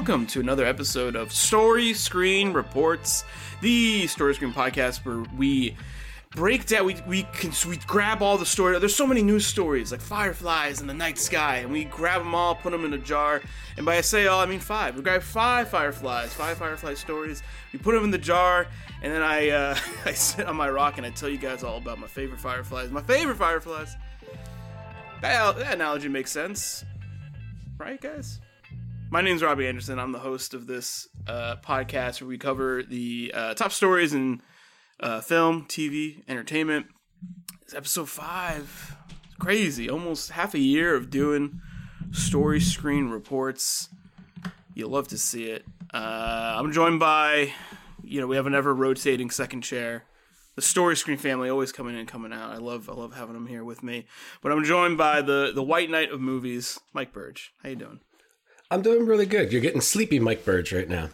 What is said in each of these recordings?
welcome to another episode of Story Screen Reports, the Story Screen podcast where we break down, we we can we grab all the story. There's so many news stories like fireflies in the night sky, and we grab them all, put them in a jar. And by I say all, I mean five. We grab five fireflies, five firefly stories. We put them in the jar, and then I uh, I sit on my rock and I tell you guys all about my favorite fireflies. My favorite fireflies. That, that analogy makes sense, right, guys? My name is Robbie Anderson. I'm the host of this uh, podcast where we cover the uh, top stories in uh, film, TV, entertainment. It's episode five. It's crazy. Almost half a year of doing story screen reports. You'll love to see it. Uh, I'm joined by, you know, we have an ever rotating second chair. The story screen family always coming in, coming out. I love, I love having them here with me. But I'm joined by the the White Knight of movies, Mike Burge. How you doing? I'm doing really good. You're getting sleepy, Mike Burge, right now.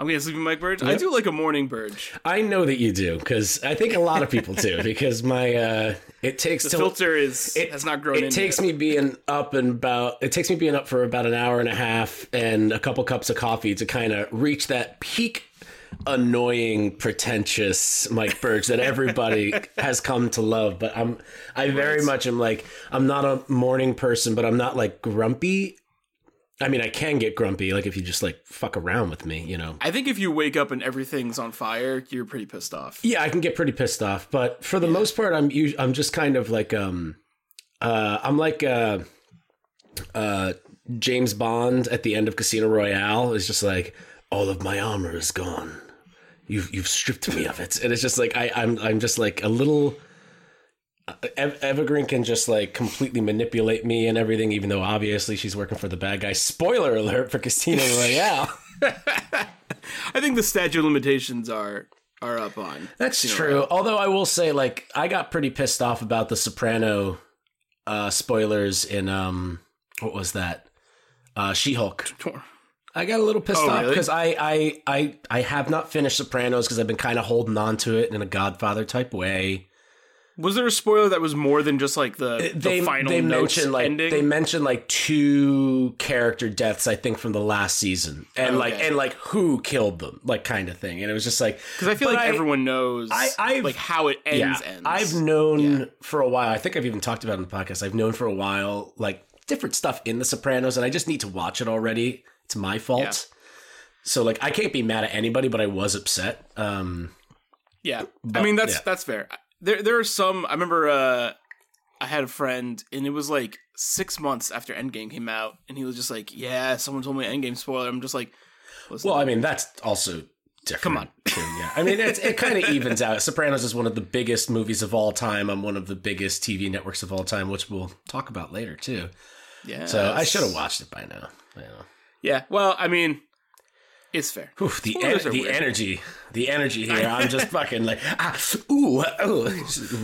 I'm getting sleepy, Mike Burge. I do like a morning Burge. I know that you do because I think a lot of people do because my uh, it takes The till- filter is it has not grown It takes yet. me being up and about. It takes me being up for about an hour and a half and a couple cups of coffee to kind of reach that peak. Annoying, pretentious Mike Burge that everybody has come to love, but I'm I very much am like I'm not a morning person, but I'm not like grumpy. I mean, I can get grumpy, like if you just like fuck around with me, you know. I think if you wake up and everything's on fire, you're pretty pissed off. Yeah, I can get pretty pissed off, but for the most part, I'm I'm just kind of like um, uh, I'm like uh, uh, James Bond at the end of Casino Royale is just like all of my armor is gone. You've you've stripped me of it, and it's just like I I'm I'm just like a little. Eva Green can just like completely manipulate me and everything, even though obviously she's working for the bad guy. Spoiler alert for Casino Royale. I think the statute of limitations are are up on. That's Casino true. Royale. Although I will say, like, I got pretty pissed off about the Soprano uh, spoilers in um, what was that? Uh, She Hulk. I got a little pissed Oh, off really? because I, I I I have not finished Sopranos because I've been kind of holding on to it in a Godfather type way. Was there a spoiler that was more than just like the, the They final they mentioned like ending? they mentioned like two character deaths I think from the last season and like and like who killed them like kind of thing and it was just like Because I feel but like everyone knows I- I've- like how it ends. ends. I've known Yeah. for a while. I think I've even talked about it in the podcast. I've known for a while, like different stuff in The Sopranos, and I just need to watch it already. It's my fault. Yeah. So like, I can't be mad at anybody, but I was upset. Um, Yeah, I mean that's yeah. that's fair. There there are some. I remember uh, I had a friend, and it was like six months after Endgame came out, and he was just like, "Yeah, someone told me Endgame spoiler." I'm just like, Listen, well, I mean, that's also different. Come on. too, yeah. I mean, it's, it kind of evens out. Sopranos is one of the biggest movies of all time on one of the biggest TV networks of all time, which we'll talk about later too. yeah. So I should have watched it by now. Know. Yeah. Well, I mean, it's fair. Oof, the en- the weird. energy, the energy here. I'm just fucking like, ah, ooh, ooh.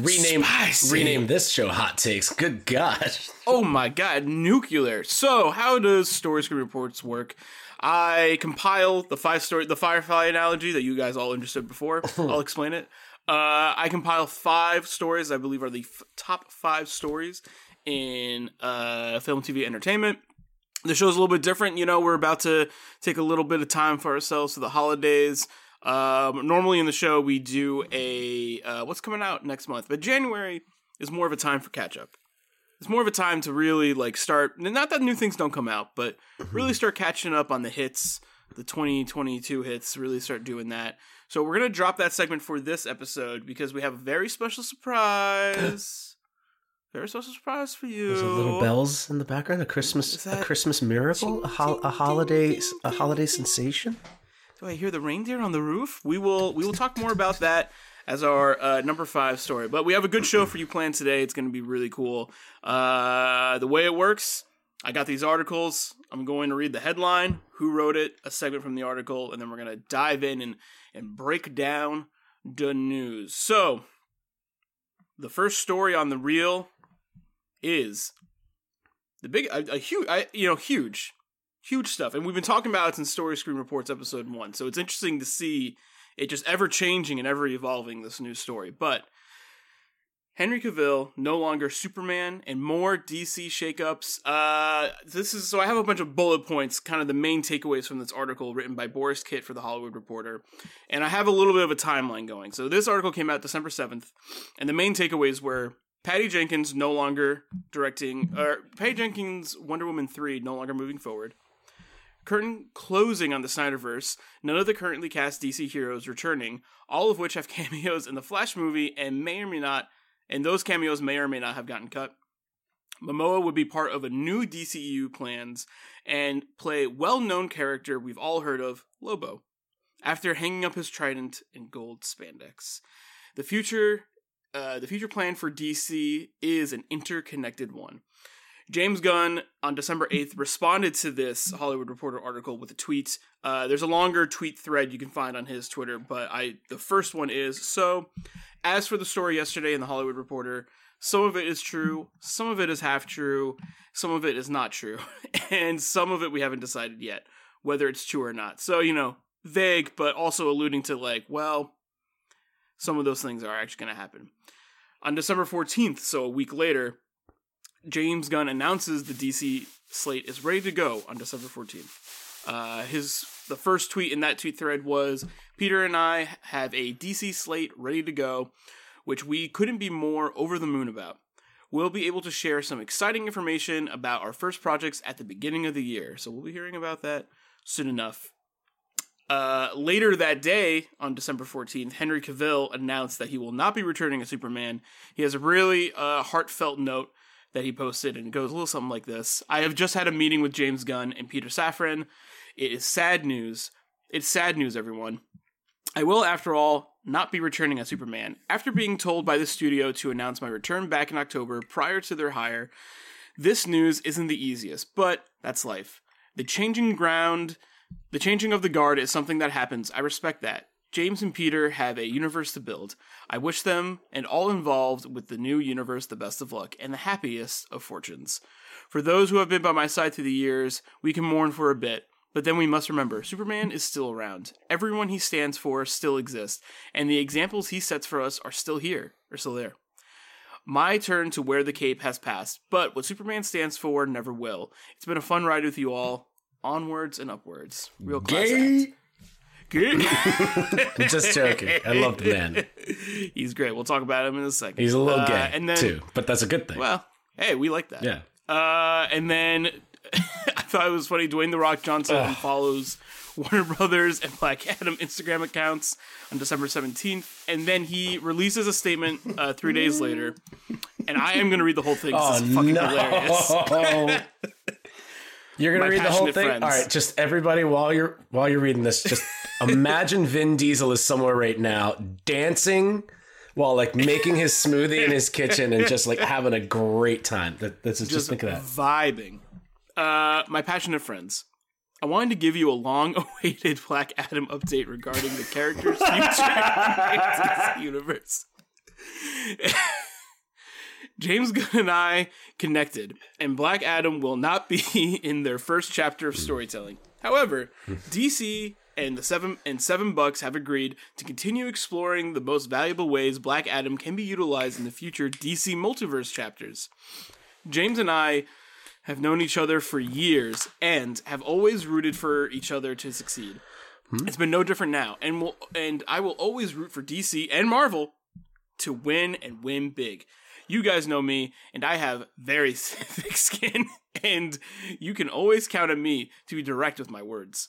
rename Spicy. rename this show Hot Takes. Good God. Oh my god, nuclear. So, how does Story Screen Reports work? I compile the five story, the Firefly analogy that you guys all understood before. I'll explain it. Uh, I compile five stories I believe are the f- top five stories in uh, film, TV, entertainment. The show's a little bit different. You know, we're about to take a little bit of time for ourselves for the holidays. Um, normally in the show, we do a uh, what's coming out next month, but January is more of a time for catch up it's more of a time to really like start not that new things don't come out but really start catching up on the hits the 2022 hits really start doing that so we're gonna drop that segment for this episode because we have a very special surprise very special surprise for you There's a little bells in the background. A Christmas, a Christmas miracle, a, hol- a holiday, a holiday sensation. do i hear the reindeer on the roof we will we will talk more about that as our uh, number five story but we have a good show for you planned today it's going to be really cool uh, the way it works I got these articles. I'm going to read the headline, who wrote it, a segment from the article, and then we're going to dive in and, and break down the news. So, the first story on the reel is the big, a, a huge, I, you know, huge, huge stuff. And we've been talking about it since Story Screen Reports episode one. So it's interesting to see it just ever changing and ever evolving this new story. But Henry Cavill no longer Superman and more DC shakeups. Uh, this is so I have a bunch of bullet points, kind of the main takeaways from this article written by Borys Kit for the Hollywood Reporter, and I have a little bit of a timeline going. So this article came out December seventh, and the main takeaways were Patty Jenkins no longer directing, or Patty Jenkins Wonder Woman three no longer moving forward. Curtain closing on the Snyderverse, none of the currently cast DC heroes returning, all of which have cameos in the Flash movie and may or may not and those cameos may or may not have gotten cut. Momoa would be part of a new DCEU plans and play well-known character we've all heard of, Lobo, after hanging up his trident in gold spandex. The future, uh, the future plan for DC is an interconnected one. James Gunn on December 8th responded to this Hollywood Reporter article with a tweet. Uh, there's a longer tweet thread you can find on his Twitter, but I the first one is so as for the story yesterday in the Hollywood Reporter, some of it is true, some of it is half true, some of it is not true, and some of it we haven't decided yet whether it's true or not. So, you know, vague, but also alluding to like, well, some of those things are actually going to happen. On December 14th, so a week later, James Gunn announces the DC slate is ready to go on December 14th. Uh, his the first tweet in that tweet thread was Peter and I have a DC slate ready to go, which we couldn't be more over the moon about. We'll be able to share some exciting information about our first projects at the beginning of the year, so we'll be hearing about that soon enough. Uh, later that day, on December 14th, Henry Cavill announced that he will not be returning as Superman. He has a really uh, heartfelt note that he posted, and it goes a little something like this I have just had a meeting with James Gunn and Peter Safran. It is sad news. It's sad news, everyone. I will, after all, not be returning as Superman. After being told by the studio to announce my return back in October prior to their hire, this news isn't the easiest, but that's life. The changing ground, the changing of the guard is something that happens. I respect that. James and Peter have a universe to build. I wish them and all involved with the new universe the best of luck and the happiest of fortunes. For those who have been by my side through the years, we can mourn for a bit, but then we must remember Superman is still around. Everyone he stands for still exists, and the examples he sets for us are still here, are still there. My turn to wear the cape has passed, but what Superman stands for never will. It's been a fun ride with you all. Onwards and upwards. Real class act. I'm just joking. I love the man. He's great. We'll talk about him in a second. He's a little Uh, gay and then, too, but that's a good thing. Well, hey, we like that. yeah. Uh, and then I thought it was funny. Dwayne the Rock Johnson follows Warner Brothers and Black Adam Instagram accounts on December seventeenth, and then he releases a statement uh, three days later. And I am going to read the whole thing. Oh it's fucking no! hilarious. You're gonna My read the whole thing. friends. All right, just everybody while you're while you're reading this, just imagine Vin Diesel is somewhere right now dancing while like making his smoothie in his kitchen and just like having a great time. That, that's just, Just think of that. vibing. Uh, my passionate friends. I wanted to give you a long-awaited Black Adam update regarding the character's future in universe. James Gunn and I connected, and Black Adam will not be in their first chapter of storytelling. However, DC and the seven and seven bucks have agreed to continue exploring the most valuable ways Black Adam can be utilized in the future DC multiverse chapters. James and I have known each other for years and have always rooted for each other to succeed. Hmm? It's been no different now, and will and I will always root for DC and Marvel to win and win big. You guys know me, and I have very thick skin, and you can always count on me to be direct with my words.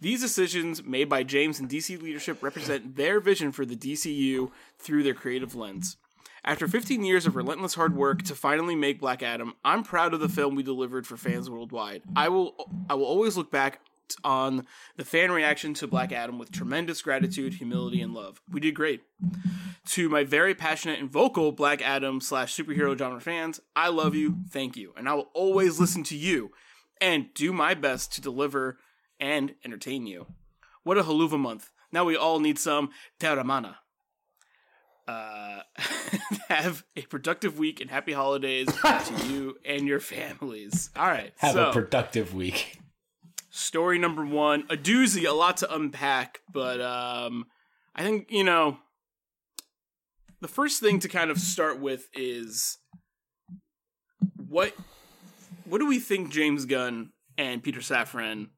These decisions made by James and DC leadership represent their vision for the DCU through their creative lens. After 15 years of relentless hard work to finally make Black Adam, I'm proud of the film we delivered for fans worldwide. I will I will always look back on the fan reaction to Black Adam with tremendous gratitude, humility, and love. We did great. To my very passionate and vocal Black Adam slash superhero genre fans, I love you, thank you, and I will always listen to you and do my best to deliver and entertain you. What a haluva month. Now we all need some Teremana. Uh, have a productive week and happy holidays to you and your families. All right. Have so, a productive week. Story number one, a doozy, a lot to unpack, but um, I think you know, the first thing to kind of start with is what what do we think James Gunn and Peter Safran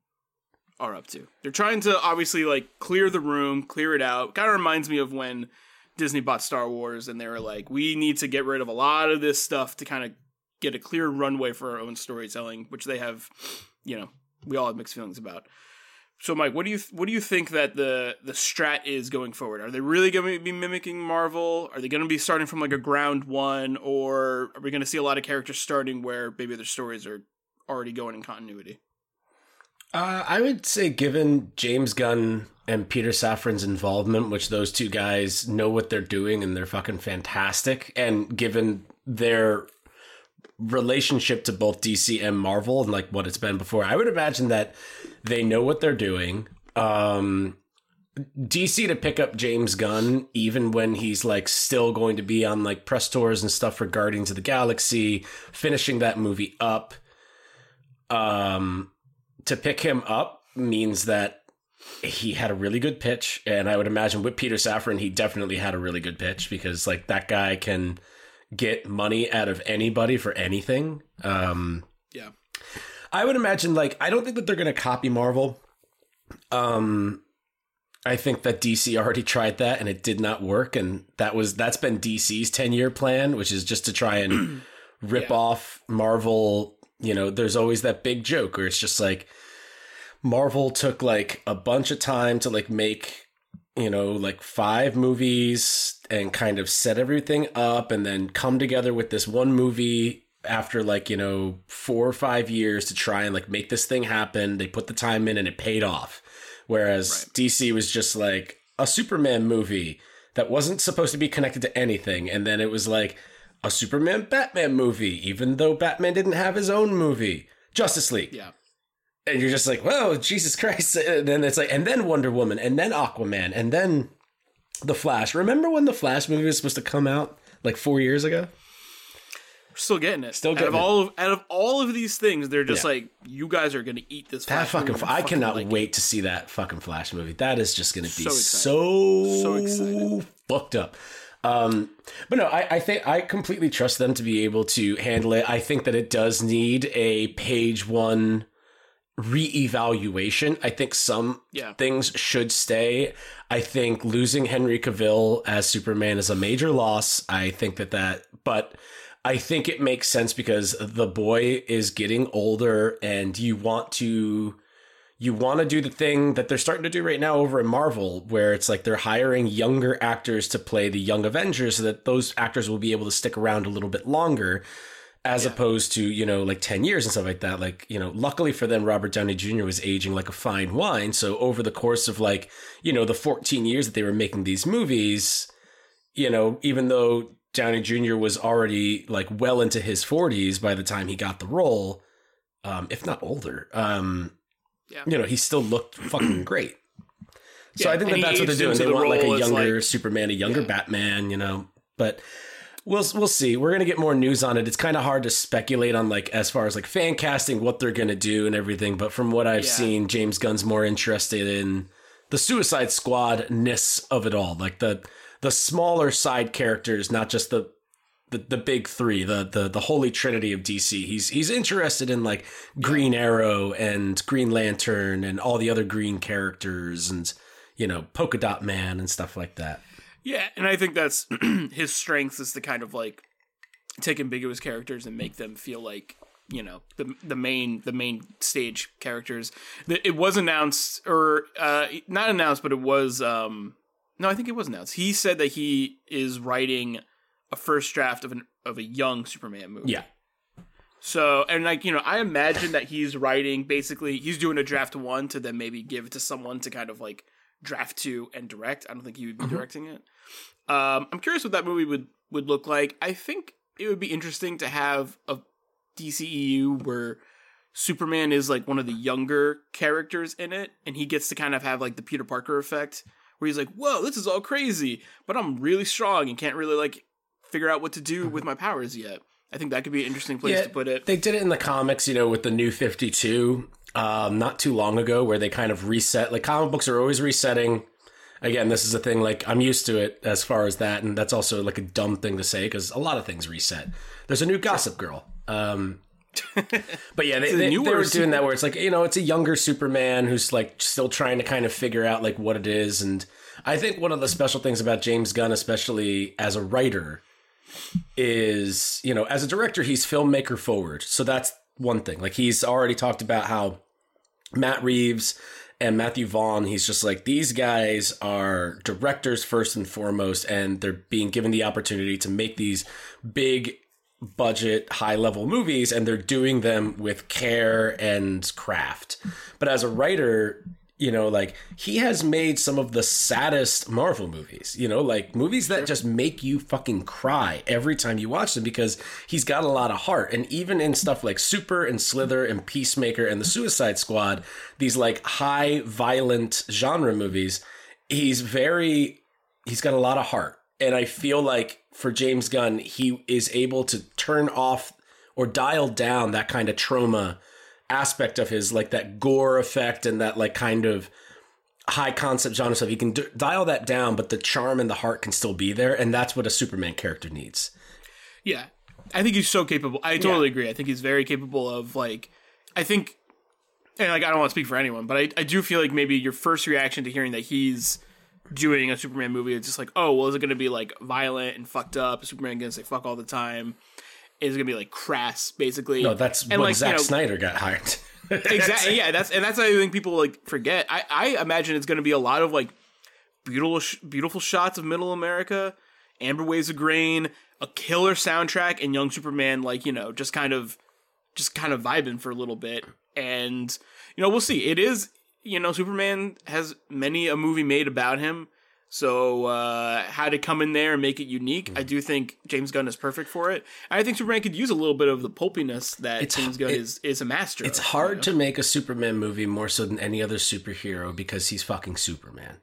are up to? They're trying to obviously like clear the room, clear it out. Kind of reminds me of when Disney bought Star Wars and they were like, we need to get rid of a lot of this stuff to kind of get a clear runway for our own storytelling, which they have, you know, we all have mixed feelings about. So, Mike, what do you what do you think that the the strat is going forward? Are they really going to be mimicking Marvel? Are they going to be starting from like a ground one, or are we going to see a lot of characters starting where maybe their stories are already going in continuity? Uh, I would say, given James Gunn and Peter Safran's involvement, which those two guys know what they're doing and they're fucking fantastic, and given their relationship to both DC and Marvel and like what it's been before, I would imagine that they know what they're doing. Um, DC to pick up James Gunn, even when he's like still going to be on like press tours and stuff for Guardians of the Galaxy, finishing that movie up. Um, to pick him up means that he had a really good pitch, and I would imagine with Peter Safran, he definitely had a really good pitch because like that guy can get money out of anybody for anything. Um, yeah. I would imagine like I don't think that they're going to copy Marvel. Um I think that DC already tried that and it did not work and that was that's been DC's 10-year plan, which is just to try and rip yeah. off Marvel, you know, there's always that big joke where it's just like Marvel took like a bunch of time to like make you know, like five movies and kind of set everything up and then come together with this one movie after like, you know, four or five years to try and like make this thing happen. They put the time in and it paid off. Whereas right. DC was just like a Superman movie that wasn't supposed to be connected to anything. And then it was like a Superman Batman movie, even though Batman didn't have his own movie. Justice League. Yeah and you're just like, whoa, Jesus Christ. And then it's like, and then Wonder Woman, and then Aquaman, and then The Flash. Remember when The Flash movie was supposed to come out like four years ago? We're still getting it. Still getting out of it. all of, out of all of these things, they're just yeah. like, you guys are gonna eat this. That fucking. I cannot like wait it. to see that fucking Flash movie. That is just gonna be so so, so fucked up. Um, but no, I, I think I completely trust them to be able to handle it. I think that it does need a page one reevaluation. I think some yeah. things should stay. I think losing Henry Cavill as Superman is a major loss. I think that that, but I think it makes sense because the boy is getting older and you want to you want to do the thing that they're starting to do right now over in Marvel, where it's like they're hiring younger actors to play the young Avengers so that those actors will be able to stick around a little bit longer as yeah. opposed to you know like 10 years and stuff like that like you know luckily for them robert downey jr was aging like a fine wine so over the course of like you know the 14 years that they were making these movies you know even though downey jr was already like well into his 40s by the time he got the role um if not older um yeah. you know he still looked fucking great so yeah, i think that that's what they're doing they the want like a younger like, superman a younger batman you know but We'll we'll see. We're gonna get more news on it. It's kind of hard to speculate on like as far as like fan casting, what they're gonna do and everything. But from what I've yeah. seen, James Gunn's more interested in the Suicide Squad ness of it all, like the the smaller side characters, not just the the, the big three, the, the the holy trinity of DC. He's he's interested in like Green Arrow and Green Lantern and all the other green characters and you know Polka Dot Man and stuff like that. Yeah, and I think that's his strength is to kind of like take ambiguous characters and make them feel like you know the the main the main stage characters. It was announced or uh, not announced, but it was um, no, I think it was announced. He said that he is writing a first draft of an of a young Superman movie. Yeah. So and like you know, I imagine that he's writing basically he's doing a draft one to then maybe give it to someone to kind of like draft two and direct. I don't think he would be mm-hmm. directing it. Um, I'm curious what that movie would would look like. I think it would be interesting to have a DCEU where Superman is like one of the younger characters in it, and he gets to kind of have like the Peter Parker effect, where he's like, "Whoa, this is all crazy, but I'm really strong and can't really like figure out what to do with my powers yet." I think that could be an interesting place yeah, to put it. They did it in the comics, you know, with the new 52 um, not too long ago, where they kind of reset. Like comic books are always resetting again, this is a thing like I'm used to it as far as that, and that's also like a dumb thing to say because a lot of things reset. There's a new Gossip Girl. Um, but yeah, they, they, they were doing that where it's like you know it's a younger Superman who's like still trying to kind of figure out like what it is, and I think one of the special things about James Gunn, especially as a writer, is you know as a director he's filmmaker forward, so that's one thing. Like he's already talked about how Matt Reeves and Matthew Vaughn, he's just like, these guys are directors first and foremost, and they're being given the opportunity to make these big budget, high level movies, and they're doing them with care and craft. But as a writer, you know, like he has made some of the saddest Marvel movies, you know, like movies that just make you fucking cry every time you watch them because he's got a lot of heart. And even in stuff like Super and Slither and Peacemaker and the Suicide Squad, these like high violent genre movies, he's very, he's got a lot of heart. And I feel like for James Gunn, he is able to turn off or dial down that kind of trauma aspect of his like that gore effect and that like kind of high concept genre stuff. He can d- dial that down, but the charm and the heart can still be there, and that's what a Superman character needs. Yeah, I think he's so capable. I totally yeah. agree. I think he's very capable of like. I think, and like I don't want to speak for anyone, but I, I do feel like maybe your first reaction to hearing that he's doing a Superman movie is just like, oh, well, is it going to be like violent and fucked up? Superman going to say fuck all the time? Is gonna be like crass, basically. No, that's and when like, Zack you know, Snyder got hired. exactly. Yeah, that's and that's how I think people like forget. I I imagine it's gonna be a lot of like beautiful beautiful shots of Middle America, amber waves of grain, a killer soundtrack, and young Superman like you know just kind of just kind of vibing for a little bit, and you know we'll see. It is you know Superman has many a movie made about him so uh, how to come in there and make it unique. I do think James Gunn is perfect for it. I think Superman could use a little bit of the pulpiness that it's, James Gunn it, is is a master. It's of, hard you know? to make a Superman movie more so than any other superhero because he's fucking Superman.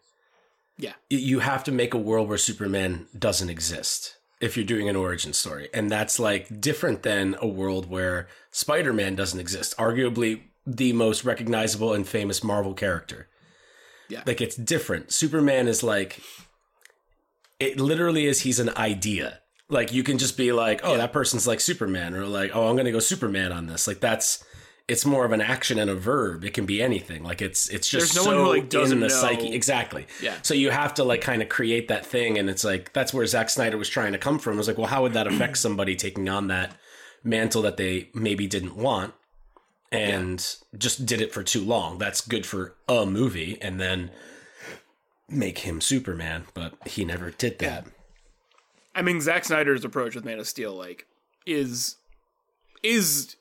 Yeah, you have to make a world where Superman doesn't exist if you're doing an origin story, and that's like different than a world where Spider Man doesn't exist. Arguably the most recognizable and famous Marvel character yeah. Like it's different. Superman is like it literally is he's an idea. Like you can just be like, oh, yeah. that person's like Superman, or like, oh, I'm gonna go Superman on this. Like that's it's more of an action and a verb. It can be anything. Like it's it's just There's no so one who like doesn't in the know. psyche. Exactly. Yeah. So you have to like kind of create that thing, and it's like that's where Zack Snyder was trying to come from. It was like, well, how would that affect somebody taking on that mantle that they maybe didn't want? And yeah. just did it for too long. That's good for a movie, and then make him Superman, but he never did that. Yeah. I mean, Zack Snyder's approach with Man of Steel, like, is is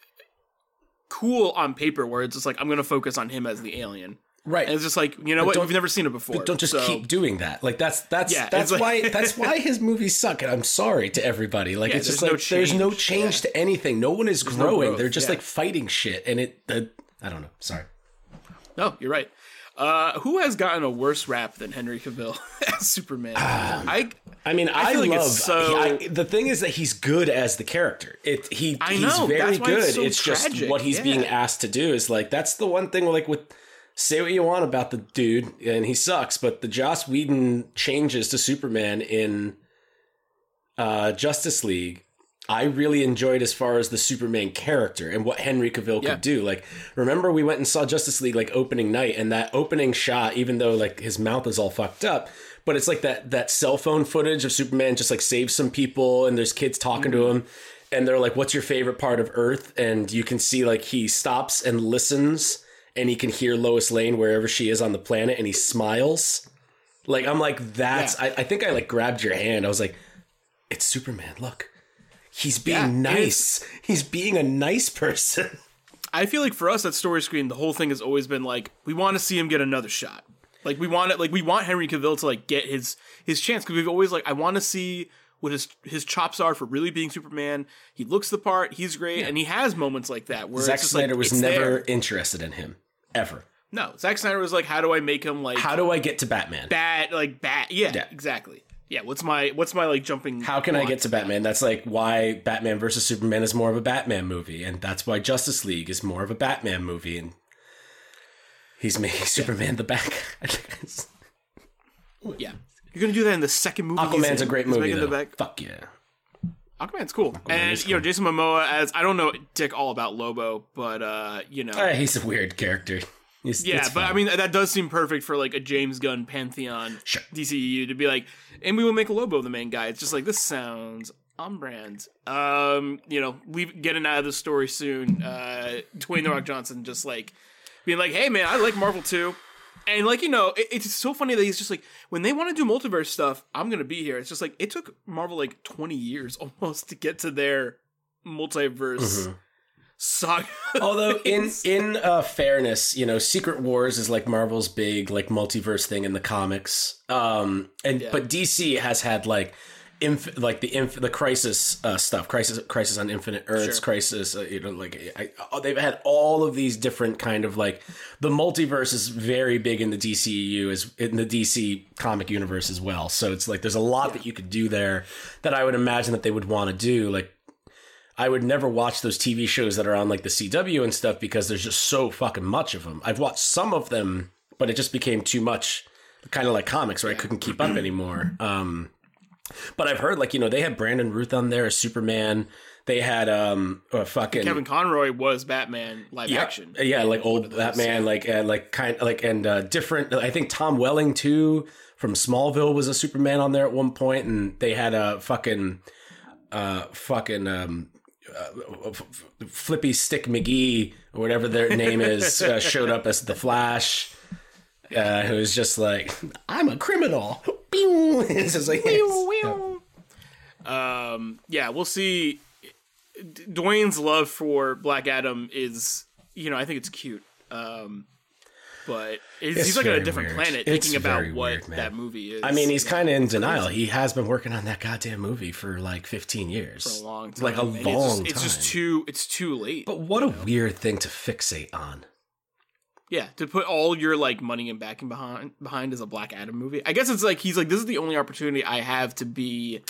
cool on paper, where it's just like I'm going to focus on him as the alien, Right. And it's just like, you know but what? We've never seen it before. But don't just so. keep doing that. Like that's that's yeah, that's like, why that's why his movies suck. And I'm sorry to everybody. Like yeah, it's just like no there's no change yeah. to anything. No one is there's growing. No They're just like fighting shit. And it uh, I don't know. Sorry. No, you're right. Uh, who has gotten a worse rap than Henry Cavill as Superman? Um, I I mean, I, I love. Like so... I, the thing is that he's good as the character. It he I know, he's very good. It's, so it's just what he's being asked to do is like that's the one thing like with say what you want about the dude, and he sucks, but the Joss Whedon changes to Superman in uh, Justice League, I really enjoyed as far as the Superman character and what Henry Cavill yeah. could do. Like, remember we went and saw Justice League like opening night, and that opening shot, even though like his mouth is all fucked up, but it's like that that cell phone footage of Superman just like saves some people, and there's kids talking mm-hmm. to him, and they're like, "What's your favorite part of Earth?" And you can see like he stops and listens and he can hear Lois Lane wherever she is on the planet and he smiles. Like I'm like that's yeah. I, I, think I like grabbed your hand. I was like, it's Superman. Look. He's being yeah, nice. He's being a nice person. I feel like for us at Story Screen, the whole thing has always been like, we want to see him get another shot. Like we want it like we want Henry Cavill to like get his his chance because we've always like I want to see what his his chops are for really being Superman. He looks the part. He's great, yeah. and he has moments like that where Zack Snyder like, was never there. interested in him ever. No, Zack Snyder was like, how do I make him like? How do I get to Batman? Bat, like bat. Yeah, yeah. exactly. Yeah, what's my what's my like jumping? How can I get to Batman? That's like why Batman versus Superman is more of a Batman movie, and that's why Justice League is more of a Batman movie, and he's making Superman the back. Yeah, you're gonna do that in the second movie. he's Aquaman's a great He's movie. making Though. the back- Fuck yeah. Aquaman's cool, and is you know. Jason Momoa as I don't know dick all about Lobo, but uh, you know, Uh, he's a weird character. He's, yeah, it's but I mean that does seem perfect for like a James Gunn pantheon Sure. DCEU to be like, and we will make a Lobo the main guy. It's just like this sounds on brand. Um, you know, leave getting out of the story soon. Uh, Dwayne the Rock Johnson just like being like, hey man, I like Marvel too. And like you know, it, it's so funny that he's just like when they want to do multiverse stuff, I'm gonna be here. It's just like it took Marvel like 20 years almost to get to their multiverse saga. Although in in uh, fairness, you know, Secret Wars is like Marvel's big like multiverse thing in the comics. Um, and Yeah. but DC has had like. Inf- like the inf- the crisis uh, stuff, crisis crisis on Infinite Earths, Sure. crisis. Uh, you know, like I, I, they've had all of these different kind of like the multiverse is very big in the DCU is in the DC comic universe as well. So it's like there's a lot that you could do there that I would imagine that they would want to do. Like I would never watch those TV shows that are on like the CW and stuff because there's just so fucking much of them. I've watched some of them, but it just became too much, kind of like comics where I couldn't keep up anymore. Um, but I've heard like you know they had Brandon Routh on there as Superman. They had um a fucking Kevin Conroy was Batman live yeah, action. yeah, like old Batman, like uh, like kind like and uh, different. I think Tom Welling too from Smallville was a Superman on there at one point, and they had a fucking uh fucking um uh, Flippy Stick McGee or whatever their name is uh, showed up as the Flash. Uh, who was just like, I'm a criminal. Pew! It's just like, Um, yeah, we'll see. Dwayne's love for Black Adam is, you know, I think it's cute. Um, but it's, It's he's like on a different weird. planet, It's thinking about what weird, that movie is. I mean, he's kind of in denial. He has been working on that goddamn movie for like 15 years. for a long time, Like a and long it's just, time. It's just too. It's too late. But what a weird thing to fixate on. Yeah, to put all your like money and backing behind behind is a Black Adam movie. I guess it's like he's like this is the only opportunity I have to be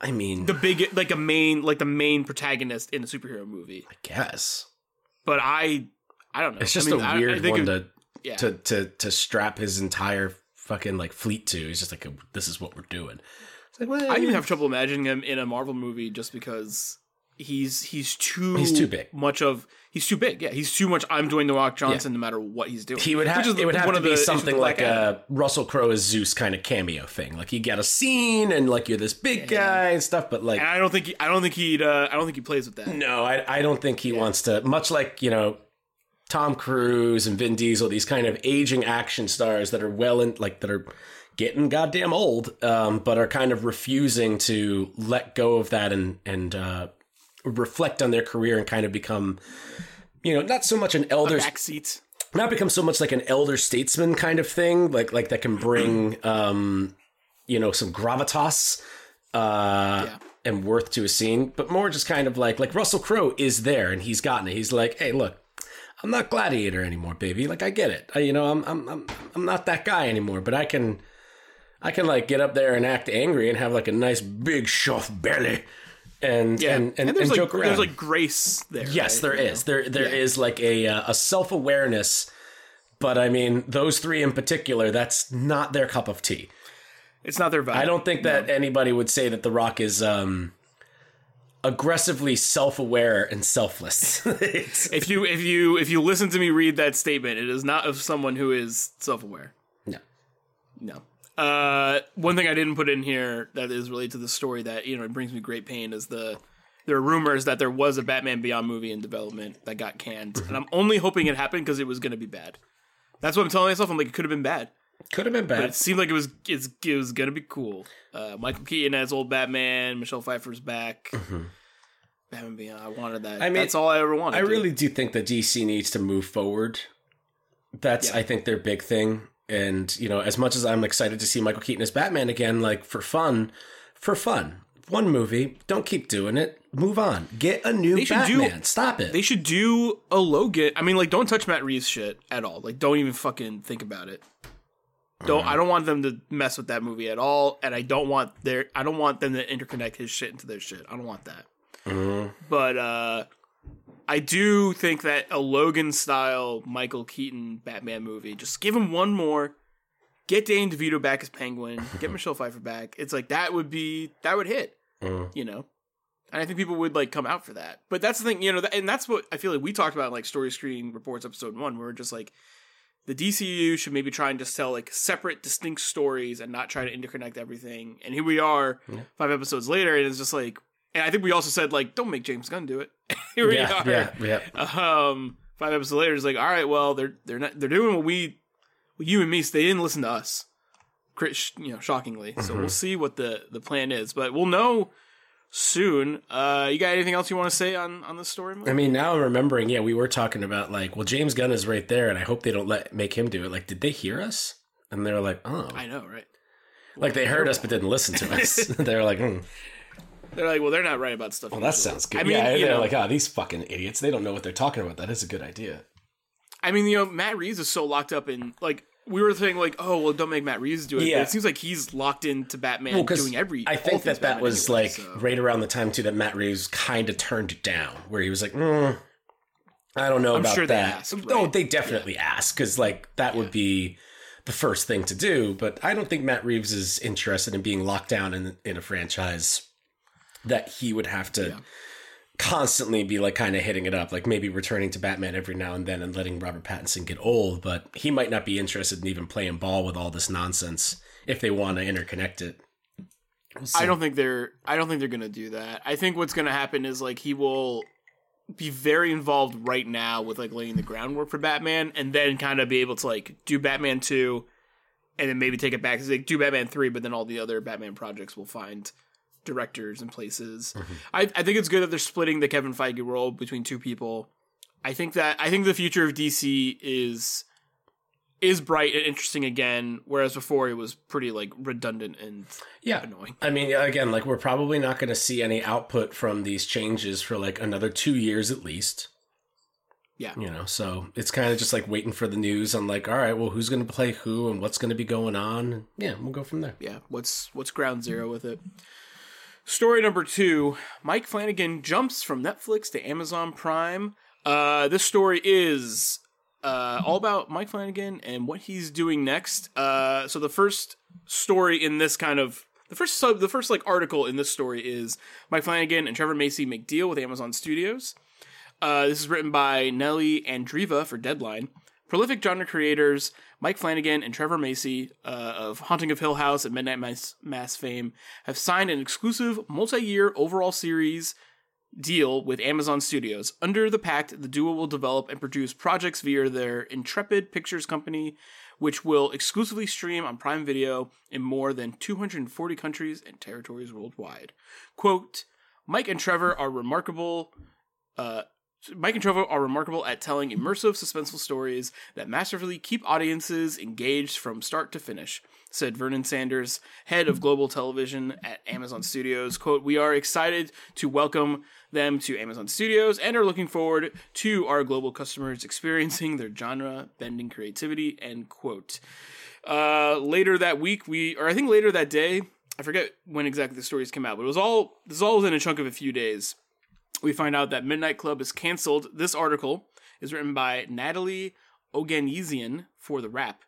I mean, the big like a main like the main protagonist in a superhero movie. I guess But I I don't know. it's just I mean, a I- I weird think one it- to, yeah. to to to strap his entire fucking like fleet to. He's just like, this is what we're doing. It's like, well, I even have trouble imagining him in a Marvel movie just because he's he's too He's too big. much of he's too big. Yeah, he's too much. I'm doing the Rock Johnson no matter what he's doing. He would have. Which is It would have to be something like a Russell Crowe as Zeus kind of cameo thing. Like you get a scene and like you're this big guy and stuff. But like, And I don't think he, I don't think he'd uh, I don't think he plays with that. No, I, I don't think he wants to. Much like you know, Tom Cruise and Vin Diesel, these kind of aging action stars that are well in, like that are getting goddamn old, um, but are kind of refusing to let go of that and and uh, reflect on their career and kind of become, you know, not so much an elder, Backseat. not become so much like an elder statesman kind of thing, like like that can bring, um, you know, some gravitas. Uh, Yeah. and worth to a scene, but more just kind of like like Russell Crowe is there and he's gotten it. He's like, hey, look, I'm not Gladiator anymore, baby. Like I get it. I, you know, I'm I'm I'm I'm not that guy anymore, but I can I can like get up there and act angry and have like a nice big shuff belly and Yeah, and and, there's and like joke around. there's like grace there. yes, right? there You is. know? There there is Yeah. like a uh, a self awareness. But I mean, those three in particular, that's not their cup of tea. It's not their vibe. I don't think that anybody would say that The Rock is um, aggressively self-aware and selfless. If you if you if you listen to me read that statement, it is not of someone who is self-aware. no. No. Uh, one thing I didn't put in here that is related to the story that you know it brings me great pain is the there are rumors that there was a Batman Beyond movie in development that got canned, and I'm only hoping it happened because it was going to be bad. That's what I'm telling myself. I'm like, it could have been bad, Could have been but bad. it seemed like it was it's, it was going to be cool. Uh, Michael Keaton as old Batman, Michelle Pfeiffer's back. Batman Beyond. I wanted that. Mm-hmm. I mean, that's all I ever wanted. I dude. really do think that DC needs to move forward. That's, Yeah. I think, their big thing. And, you know, as much as I'm excited to see Michael Keaton as Batman again, like, for fun, for fun. One movie, don't keep doing it. Move on. Get a new they should do- Stop it. They should do a Logan. I mean, like, don't touch Matt Reeves shit at all. Like, don't even fucking think about it. Don't. I don't want them to mess with that movie at all, and I don't want their. I don't want them to interconnect his shit into their shit. I don't want that. But uh I do think that a Logan style Michael Keaton Batman movie, just give him one more, get Danny DeVito back as Penguin, get Michelle Pfeiffer back. It's like that would be that would hit, Mm. you know. And I think people would like come out for that. But that's the thing, you know, and that's what I feel like we talked about in, like Story Screen Reports episode one, where we're just like the DCU should maybe try and just tell like separate, distinct stories and not try to interconnect everything. And here we are, Yeah. five episodes later, and it's just like, and I think we also said like, don't make James Gunn do it. here we are, yeah, yeah. um, five episodes later, it's like, all right, well, they're they're not they're doing what we, what you and me, they didn't listen to us, you know, shockingly. So Mhm. we'll see what the the plan is, but we'll know soon. Uh, you got anything else you want to say on on this story? I mean, now I'm remembering. Yeah, we were talking about like, well, James Gunn is right there, and I hope they don't let make him do it. Like, did they hear us? And they were like, oh, I know, right? like they heard us but didn't listen to us. they were like, hmm, They're like, well, they're not right about stuff. well, that sounds good. I mean, yeah, you they're know, like, oh, these fucking idiots. They don't know what they're talking about. That is a good idea. I mean, you know, Matt Reeves is so locked up in like. We were saying like, oh well, don't make Matt Reeves do it. Yeah. But it seems like he's locked into Batman Well, doing every. I think that that was anyway, like so. right around the time too that Matt Reeves kind of turned down, where he was like, mm, I don't know I'm about sure they that. asked, No, right? they definitely asked because like that would be the first thing to do. But I don't think Matt Reeves is interested in being locked down in in a franchise that he would have to Yeah. constantly be like kind of hitting it up, like maybe returning to Batman every now and then and letting Robert Pattinson get old. But he might not be interested in even playing ball with all this nonsense if they want to interconnect it. We'll. I don't think they're. I don't think they're gonna do that. I think what's gonna happen is like he will be very involved right now with like laying the groundwork for Batman, and then kind of be able to like do Batman two, and then maybe take it back. To like do Batman three, but then all the other Batman projects will find directors and places. Mm-hmm. I, I think it's good that they're splitting the Kevin Feige role between two people. I think that I think the future of DC is is bright and interesting again, whereas before it was pretty like redundant and Yeah. annoying. I mean, again, like we're probably not going to see any output from these changes for like another two years at least. Yeah. You know, so it's kind of just like waiting for the news on like, all right, well, who's going to play who and what's going to be going on. Yeah, we'll go from there. yeah, what's what's ground zero with it? Story number two: Mike Flanagan jumps from Netflix to Amazon Prime. Uh, this story is uh, all about Mike Flanagan and what he's doing next. Uh, so the first story in this kind of the first sub, the first like article in this story is Mike Flanagan and Trevor Macy make deal with Amazon Studios. Uh, this is written by Nellie Andreeva for Deadline. Prolific genre creators Mike Flanagan and Trevor Macy uh, of Haunting of Hill House and Midnight Mass, Mass fame have signed an exclusive multi-year overall series deal with Amazon Studios. Under the pact, the duo will develop and produce projects via their Intrepid Pictures company, which will exclusively stream on Prime Video in more than 240 countries and territories worldwide. Quote, Mike and Trevor are remarkable uh, Mike and Trevor are remarkable at telling immersive, suspenseful stories that masterfully keep audiences engaged from start to finish, said Vernon Sanders, head of global television at Amazon Studios. Quote, We are excited to welcome them to Amazon Studios and are looking forward to our global customers experiencing their genre bending creativity, end quote. Uh, later that week, we, or I think later that day, I forget when exactly the stories came out, but it was all, this is all within a chunk of a few days we find out that Midnight Club is canceled. This article is written by Natalie Oganesyan for The Wrap.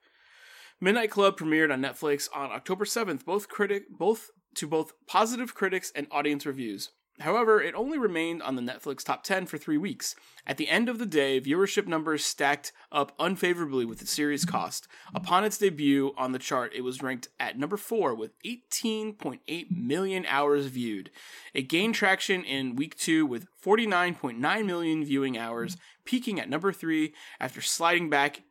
Midnight Club premiered on Netflix on October 7th, both critic both to both positive critics and audience reviews. However, it only remained on the Netflix top 10 for 3 weeks. At the end of the day, viewership numbers stacked up unfavorably with the series' cost. Upon its debut on the chart, it was ranked at number 4 with 18.8 million hours viewed. It gained traction in week 2 with 49.9 million viewing hours, peaking at number 3 after sliding back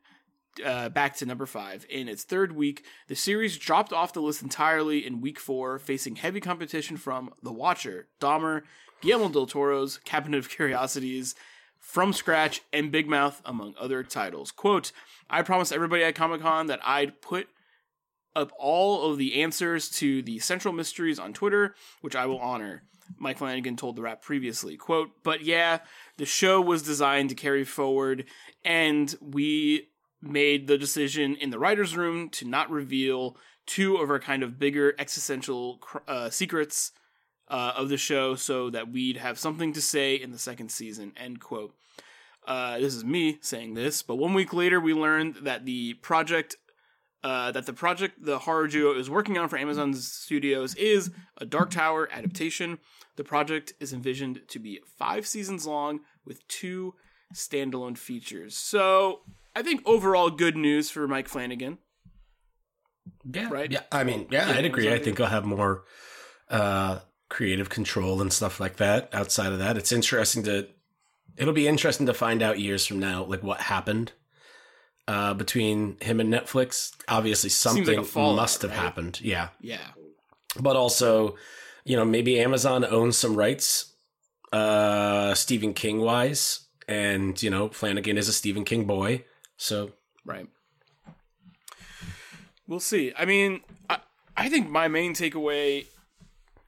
uh, back to number five. In its third week, the series dropped off the list entirely in week four, facing heavy competition from The Watcher, Dahmer, Guillermo del Toro's Cabinet of Curiosities, From Scratch, and Big Mouth, among other titles. Quote, I promised everybody at Comic Con that I'd put up all of the answers to the central mysteries on Twitter, which I will honor. Mike Flanagan told the Wrap previously. Quote, but yeah, the show was designed to carry forward, and we made the decision in the writer's room to not reveal two of our kind of bigger existential uh, secrets uh, of the show so that we'd have something to say in the second season, end quote. Uh, this is me saying this, but one week later, we learned that the project uh, that the project the horror duo is working on for Amazon Studios is a Dark Tower adaptation. The project is envisioned to be five seasons long with two standalone features. So I think overall good news for Mike Flanagan. Yeah, Right? Yeah, I mean, yeah, I'd agree. I think I'll have more uh, creative control and stuff like that. Outside of that, it's interesting to. It'll be interesting to find out years from now, like what happened uh, between him and Netflix. Obviously, something a fallout, must have right? happened. Yeah, Yeah. but also, you know, maybe Amazon owns some rights, uh, Stephen King wise, and you know, Flanagan is a Stephen King boy, so Right. We'll see. I mean, I, I think my main takeaway,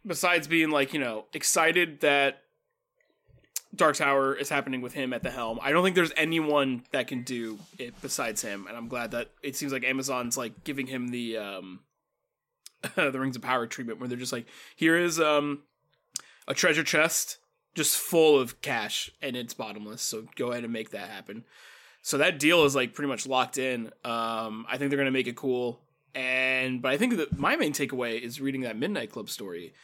besides being like, you know, excited that Dark Tower is happening with him at the helm, I don't think there's anyone that can do it besides him. And I'm glad that it seems like Amazon's like giving him the um the Rings of Power treatment where they're just like, here is um a treasure chest just full of cash and it's bottomless. So go ahead and make that happen. So that deal is like pretty much locked in. Um, I think they're gonna make it cool. And but I think that my main takeaway is reading that Midnight Club story.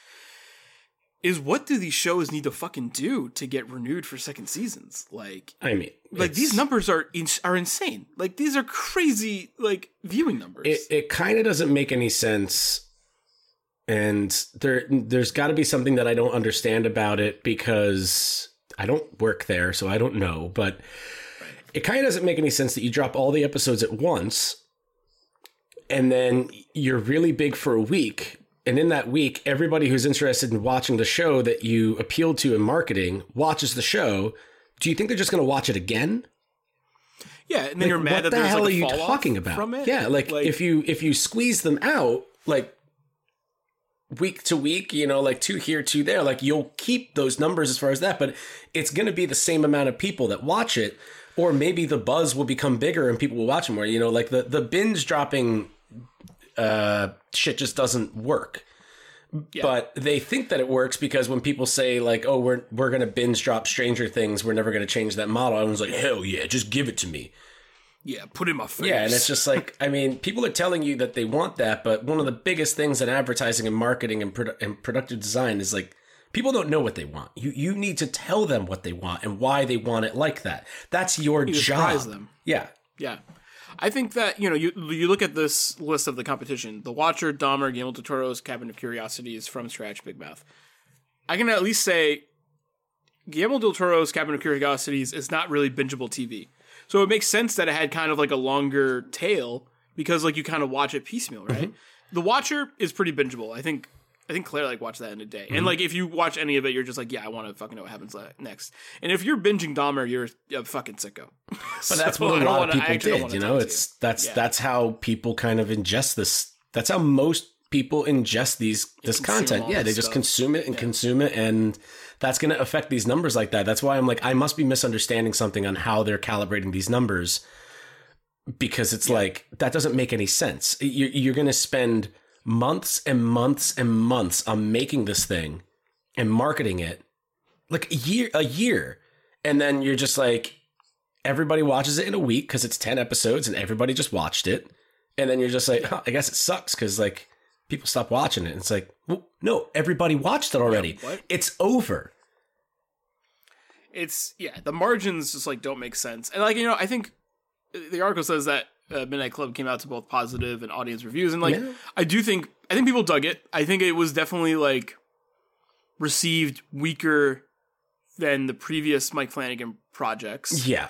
Is what do these shows need to fucking do to get renewed for second seasons? Like, I mean, like it's- these numbers are in, are insane. Like these are crazy like viewing numbers. it, it kind of doesn't make any sense and there there's got to be something that I don't understand about it because I don't work there so I don't know but it kind of doesn't make any sense that you drop all the episodes at once and then you're really big for a week and in that week everybody who's interested in watching the show that you appealed to in marketing watches the show do you think they're just going to watch it again yeah, and then you're mad what that the hell like are you talking about? from it. Yeah, like, if you if you squeeze them out like week to week, you know, like two here, two there, like you'll keep those numbers as far as that, but it's going to be the same amount of people that watch it, or maybe the buzz will become bigger and people will watch it more. You know, like the the binge dropping uh, shit just doesn't work. But they think that it works because when people say like, "Oh, we're we're gonna binge drop Stranger Things, we're never gonna change that model," everyone's like, "Hell yeah, just give it to me." Yeah, put in my face. Yeah, and it's just like I mean, people are telling you that they want that, but one of the biggest things in advertising and marketing and, produ- and productive design is like people don't know what they want. You you need to tell them what they want and why they want it like that. That's your You job. them. Yeah, Yeah. I think that, you know, you you look at this list of the competition, The Watcher, Dahmer, Guillermo del Toro's Cabin of Curiosities, From Scratch, Big Mouth. I can at least say Guillermo del Toro's Cabin of Curiosities is not really bingeable TV. So it makes sense that it had kind of like a longer tail because like you kind of watch it piecemeal, right? Mm-hmm. The Watcher is pretty bingeable. I think I think Claire like watched that in a day. And mm-hmm. like if you watch any of it, you're just like, yeah, I want to fucking know what happens next. And if you're binging Dahmer, you're a fucking sicko. but that's what a lot of people did. You know, it's that's Yeah. that's how people kind of ingest this. That's how most people ingest these this content. Yeah, they just consume it and consume it, and that's going to affect these numbers like that. That's why I'm like, I must be misunderstanding something on how they're calibrating these numbers because it's like that doesn't make any sense. You're, you're going to spend months and months and months on making this thing and marketing it, like a year, a year, and then you're just like, everybody watches it in a week because it's 10 episodes and everybody just watched it. And then you're just like, huh, I guess it sucks because like people stop watching it. And it's like, well, no, everybody watched it already. what? It's over. it's yeah the margins just like don't make sense and like you know i think the article says that uh, midnight club came out to both positive and audience reviews and like Yeah. i do think i think people dug it i think it was definitely like received weaker than the previous mike flanagan projects Yeah.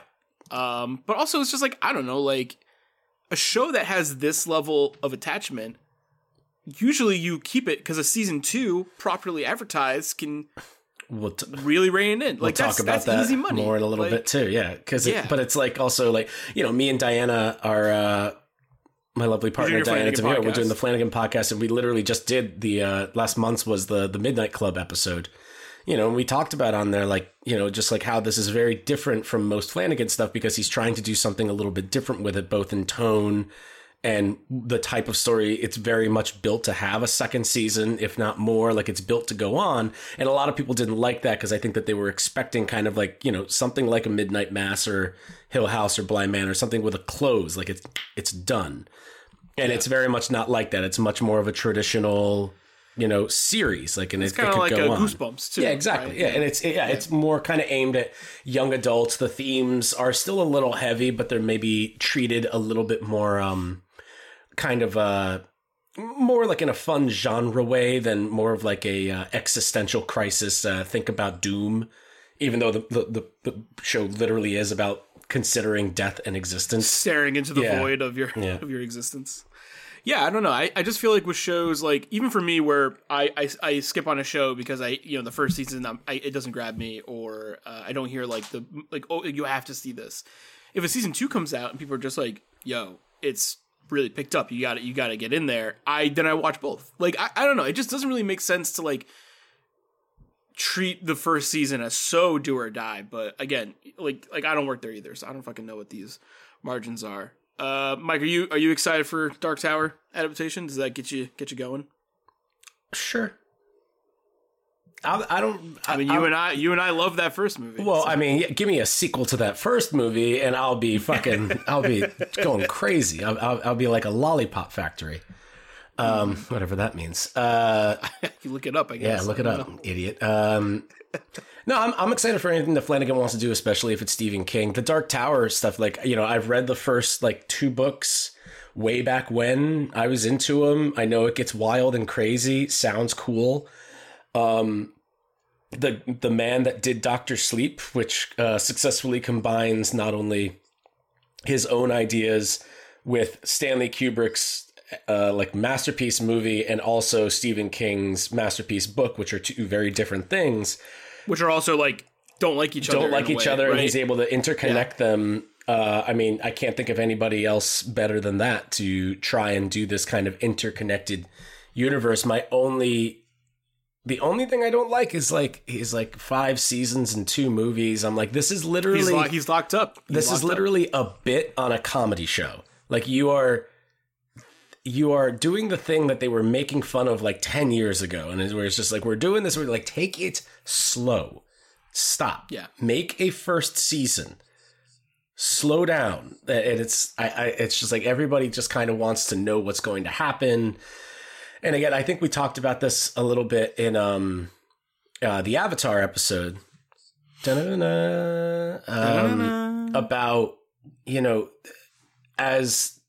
um but also it's just like i don't know like a show that has this level of attachment usually you keep it because a season two properly advertised can We'll, t- really rein in we'll like talk about that easy money more in a little Like, bit too. Yeah. Cause Yeah. it, but it's like also like, you know, me and Diana are, uh, my lovely partner Diana Tamir. We're doing the Flanagan podcast, and we literally just did the uh, last month's was the the Midnight Club episode. You know, and we talked about on there like you know just like how this is very different from most Flanagan stuff because he's trying to do something a little bit different with it, both in tone and the type of story. It's very much built to have a second season, if not more. Like it's built to go on, and a lot of people didn't like that because I think that they were expecting kind of like you know something like a Midnight Mass or Hill House or Bly Manor or something with a close, like it's it's done and it's very much not like that. It's much more of a traditional, you know, series. Like, and It's it, kind it of could like go a on. Goosebumps too. Yeah, exactly. right? Yeah, and it's yeah, it's more kind of aimed at young adults. The themes are still a little heavy, but they're maybe treated a little bit more um kind of uh more like in a fun genre way than more of like a uh, existential crisis. Uh, think about Doom, even though the, the the show literally is about considering death and existence. staring into the Yeah. void of your Yeah. of your existence. Yeah, I don't know. I, I just feel like with shows like even for me where I, I, I skip on a show because I you know the first season I, it doesn't grab me or uh, I don't hear like the like oh you have to see this. If a season two comes out and people are just like yo it's really picked up you got to you got to get in there I then I watch both. Like I, I don't know it just doesn't really make sense to like treat the first season as so do or die. But again, like like I don't work there either, so I don't fucking know what these margins are. Uh, Mike, are you are you excited for Dark Tower adaptation? Does that get you get you going? Sure. I, I don't. I mean, you and I you and I love that first movie. Well, I mean, give me a sequel to that first movie, and I'll be fucking, I'll be going crazy. I'll, I'll, I'll be like a lollipop factory, um, whatever that means. Uh, you look it up. I guess. yeah, look it up, know. idiot. Um, no, I'm, I'm excited for anything that Flanagan wants to do, especially if it's Stephen King. The Dark Tower stuff, like you know, I've read the first like two books way back when I was into them. I know it gets wild and crazy. Sounds cool. Um, the the man that did Doctor Sleep, which uh, successfully combines not only his own ideas with Stanley Kubrick's uh, like masterpiece movie and also Stephen King's masterpiece book, which are two very different things. Which are also like don't like each other. Don't like each way, other, and he's able to interconnect them. Uh, I mean, I can't think of anybody else better than that to try and do this kind of interconnected universe. My only the only thing I don't like is like he's like five seasons and two movies. I'm like, this is literally he's, lo- he's locked up. He's this is locked up. literally a bit on a comedy show. Like you are you are doing the thing that they were making fun of like 10 years ago and it's where it's just like we're doing this we're like take it slow. Stop. Yeah. Make a first season. Slow down. And it's I, I it's just like everybody just kind of wants to know what's going to happen. And again, I think we talked about this a little bit in um uh the Avatar episode. Um, about you know as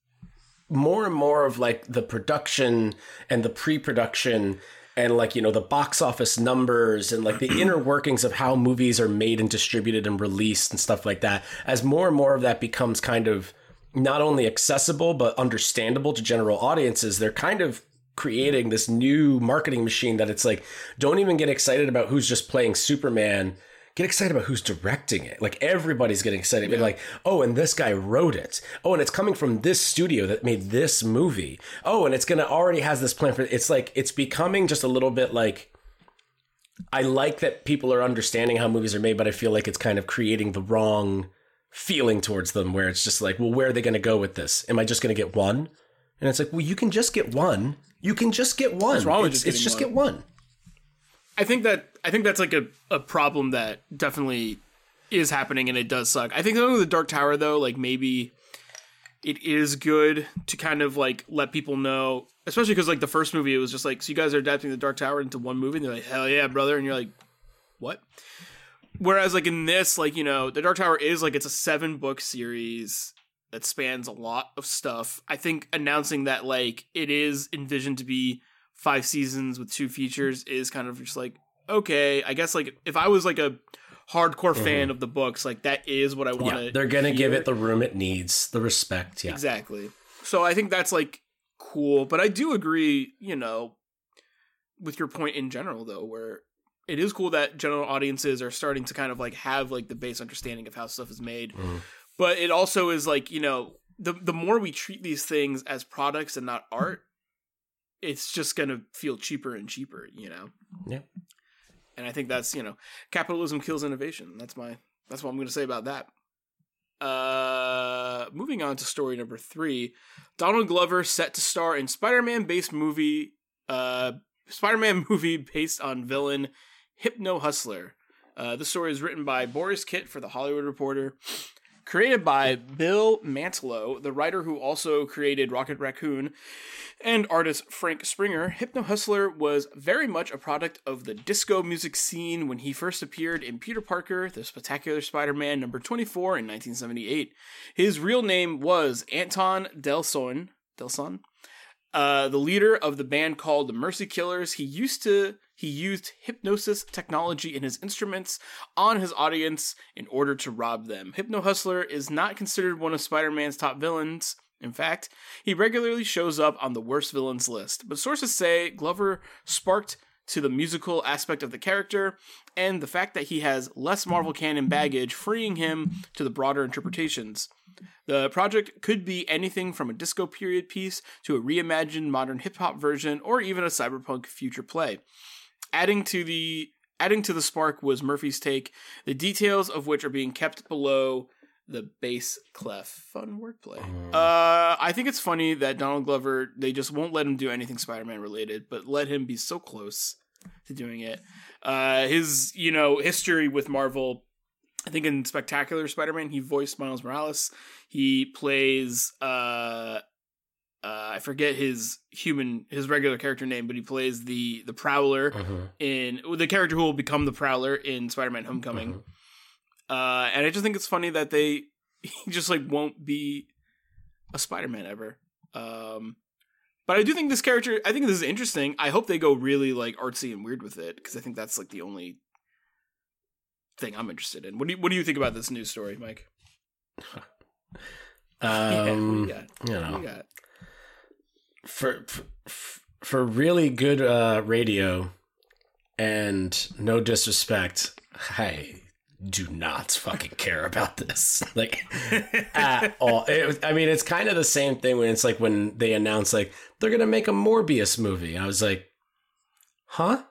more and more of like the production and the pre-production and like you know the box office numbers and like the inner workings of how movies are made and distributed and released and stuff like that as more and more of that becomes kind of not only accessible but understandable to general audiences they're kind of creating this new marketing machine that it's like don't even get excited about who's just playing superman get excited about who's directing it. Like everybody's getting excited. Be Like, oh, and this guy wrote it. Oh, and it's coming from this studio that made this movie. Oh, and it's gonna already has this plan for. It's like it's becoming just a little bit like. I like that people are understanding how movies are made, but I feel like it's kind of creating the wrong feeling towards them, where it's just like, well, where are they going to go with this? Am I just going to get one? And it's like, well, you can just get one. You can just get one. What's wrong with it's, just it's just one? get one. I think that I think that's like a, a problem that definitely is happening and it does suck. I think with the Dark Tower though, like maybe it is good to kind of like let people know, especially because like the first movie, it was just like, so you guys are adapting the Dark Tower into one movie, and they're like, hell yeah, brother, and you're like, what? Whereas like in this, like you know, the Dark Tower is like it's a seven book series that spans a lot of stuff. I think announcing that like it is envisioned to be five seasons with two features is kind of just like okay. I guess like if I was like a hardcore fan of the books, like that is what I want to. Yeah, they're gonna give it the room it needs, the respect. Yeah, Exactly. So I think that's like cool, but I do agree, you know, with your point in general though, where it is cool that general audiences are starting to kind of like have like the base understanding of how stuff is made. Mhm. But it also is like, you know, the the more we treat these things as products and not art, it's just going to feel cheaper and cheaper, you know. Yeah. And I think that's, you know, capitalism kills innovation. That's my that's what I'm going to say about that. Uh, moving on to story number three, Donald Glover set to star in Spider-Man based movie, uh, Spider-Man movie based on villain Hypno Hustler. Uh, the story is written by Borys Kit for the Hollywood Reporter. Created by Bill Mantlo, the writer who also created Rocket Raccoon, and artist Frank Springer, Hypno Hustler was very much a product of the disco music scene when he first appeared in Peter Parker, The Spectacular Spider Man number 24 in 1978. His real name was Anton Delson, Delson, uh, the leader of the band called the Mercy Killers. He used to he used hypnosis technology in his instruments on his audience in order to rob them. Hypno Hustler is not considered one of Spider-Man's top villains. In fact, he regularly shows up on the worst villains list. But sources say Glover sparked to the musical aspect of the character and the fact that he has less Marvel canon baggage, freeing him to the broader interpretations. The project could be anything from a disco period piece to a reimagined modern hip hop version or even a cyberpunk future play. Adding to the adding to the spark was Murphy's take, the details of which are being kept below the bass clef. Fun wordplay. Uh, I think it's funny that Donald Glover they just won't let him do anything Spider-Man related, but let him be so close to doing it. Uh, his you know history with Marvel. I think in Spectacular Spider-Man he voiced Miles Morales. He plays uh uh, I forget his human his regular character name, but he plays the the Prowler Mhm. in the character who will become the Prowler in Spider-Man: Homecoming. Mhm. Uh, and I just think it's funny that they he just like won't be a Spider-Man ever. Um, but I do think this character. I think this is interesting. I hope they go really like artsy and weird with it because I think that's like the only thing I'm interested in. What do you What do you think about this news story, Mike? yeah, what Um, do you got? you What do know, you got? For for, really good uh, radio and no disrespect, I do not fucking care about this like at all. It, I mean, it's kind of the same thing when it's like when they announce like they're gonna make a Morbius movie. I was like, huh?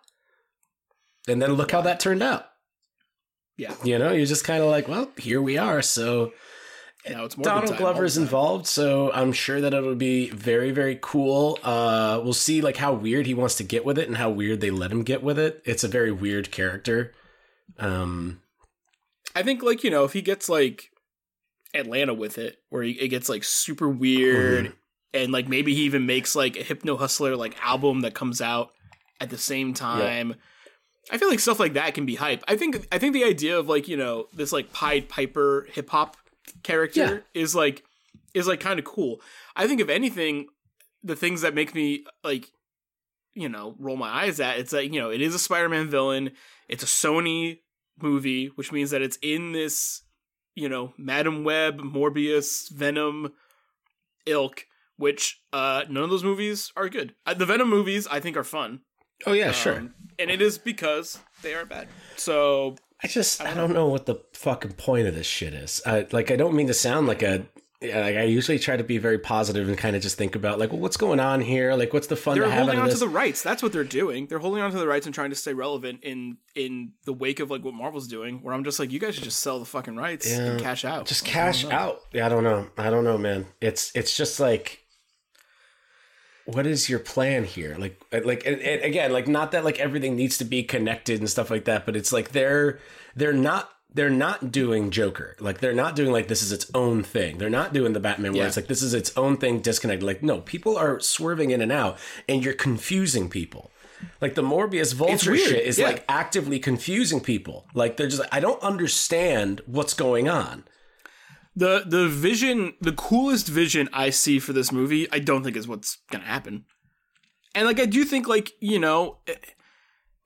And then look how that turned out. Yeah. You know, you're just kind of like, well, here we are. So Now it's more Donald Glover's involved, so I'm sure that it'll be very, very cool. Uh, we'll see like how weird he wants to get with it and how weird they let him get with it. It's a very weird character. Um, I think like you know if he gets like Atlanta with it, where he, it gets like super weird, Mhm. and like maybe he even makes like a Hypno Hustler like album that comes out at the same time. I feel like stuff like that can be hype. I think I think the idea of like you know this like Pied Piper hip hop character is like is like kind of cool. I think if anything, the things that make me like you know roll my eyes at it's like you know it is a Spider-Man villain. It's a Sony movie, which means that it's in this you know Madame Web, Morbius, Venom ilk. Which uh none of those movies are good. Uh, the Venom movies I think are fun. oh yeah, sure. Um, and it is because they are bad. So I just I don't know what the fucking point of this shit is. I, like I don't mean to sound like a like I usually try to be very positive and kind of just think about like well what's going on here? Like what's the fun they're to holding on to the rights. That's what they're doing. They're holding on to the rights and trying to stay relevant in in the wake of like what Marvel's doing. Where I'm just like, you guys should just sell the fucking rights and cash out. just Like, cash out. Yeah, I don't know. I don't know, man. It's it's just like what is your plan here? Like uh, like and, and again, like not that like everything needs to be connected and stuff like that, but it's like they're they're not they're not doing Joker. Like they're not doing like this is its own thing. They're not doing the Batman where it's like this is its own thing disconnected. Like no, people are swerving in and out and you're confusing people. Like the Morbius Vulture shit is yeah. like actively confusing people. Like they're just like, I don't understand what's going on. The the vision, the coolest vision I see for this movie, I don't think is what's gonna happen. And like I do think like you know, eh,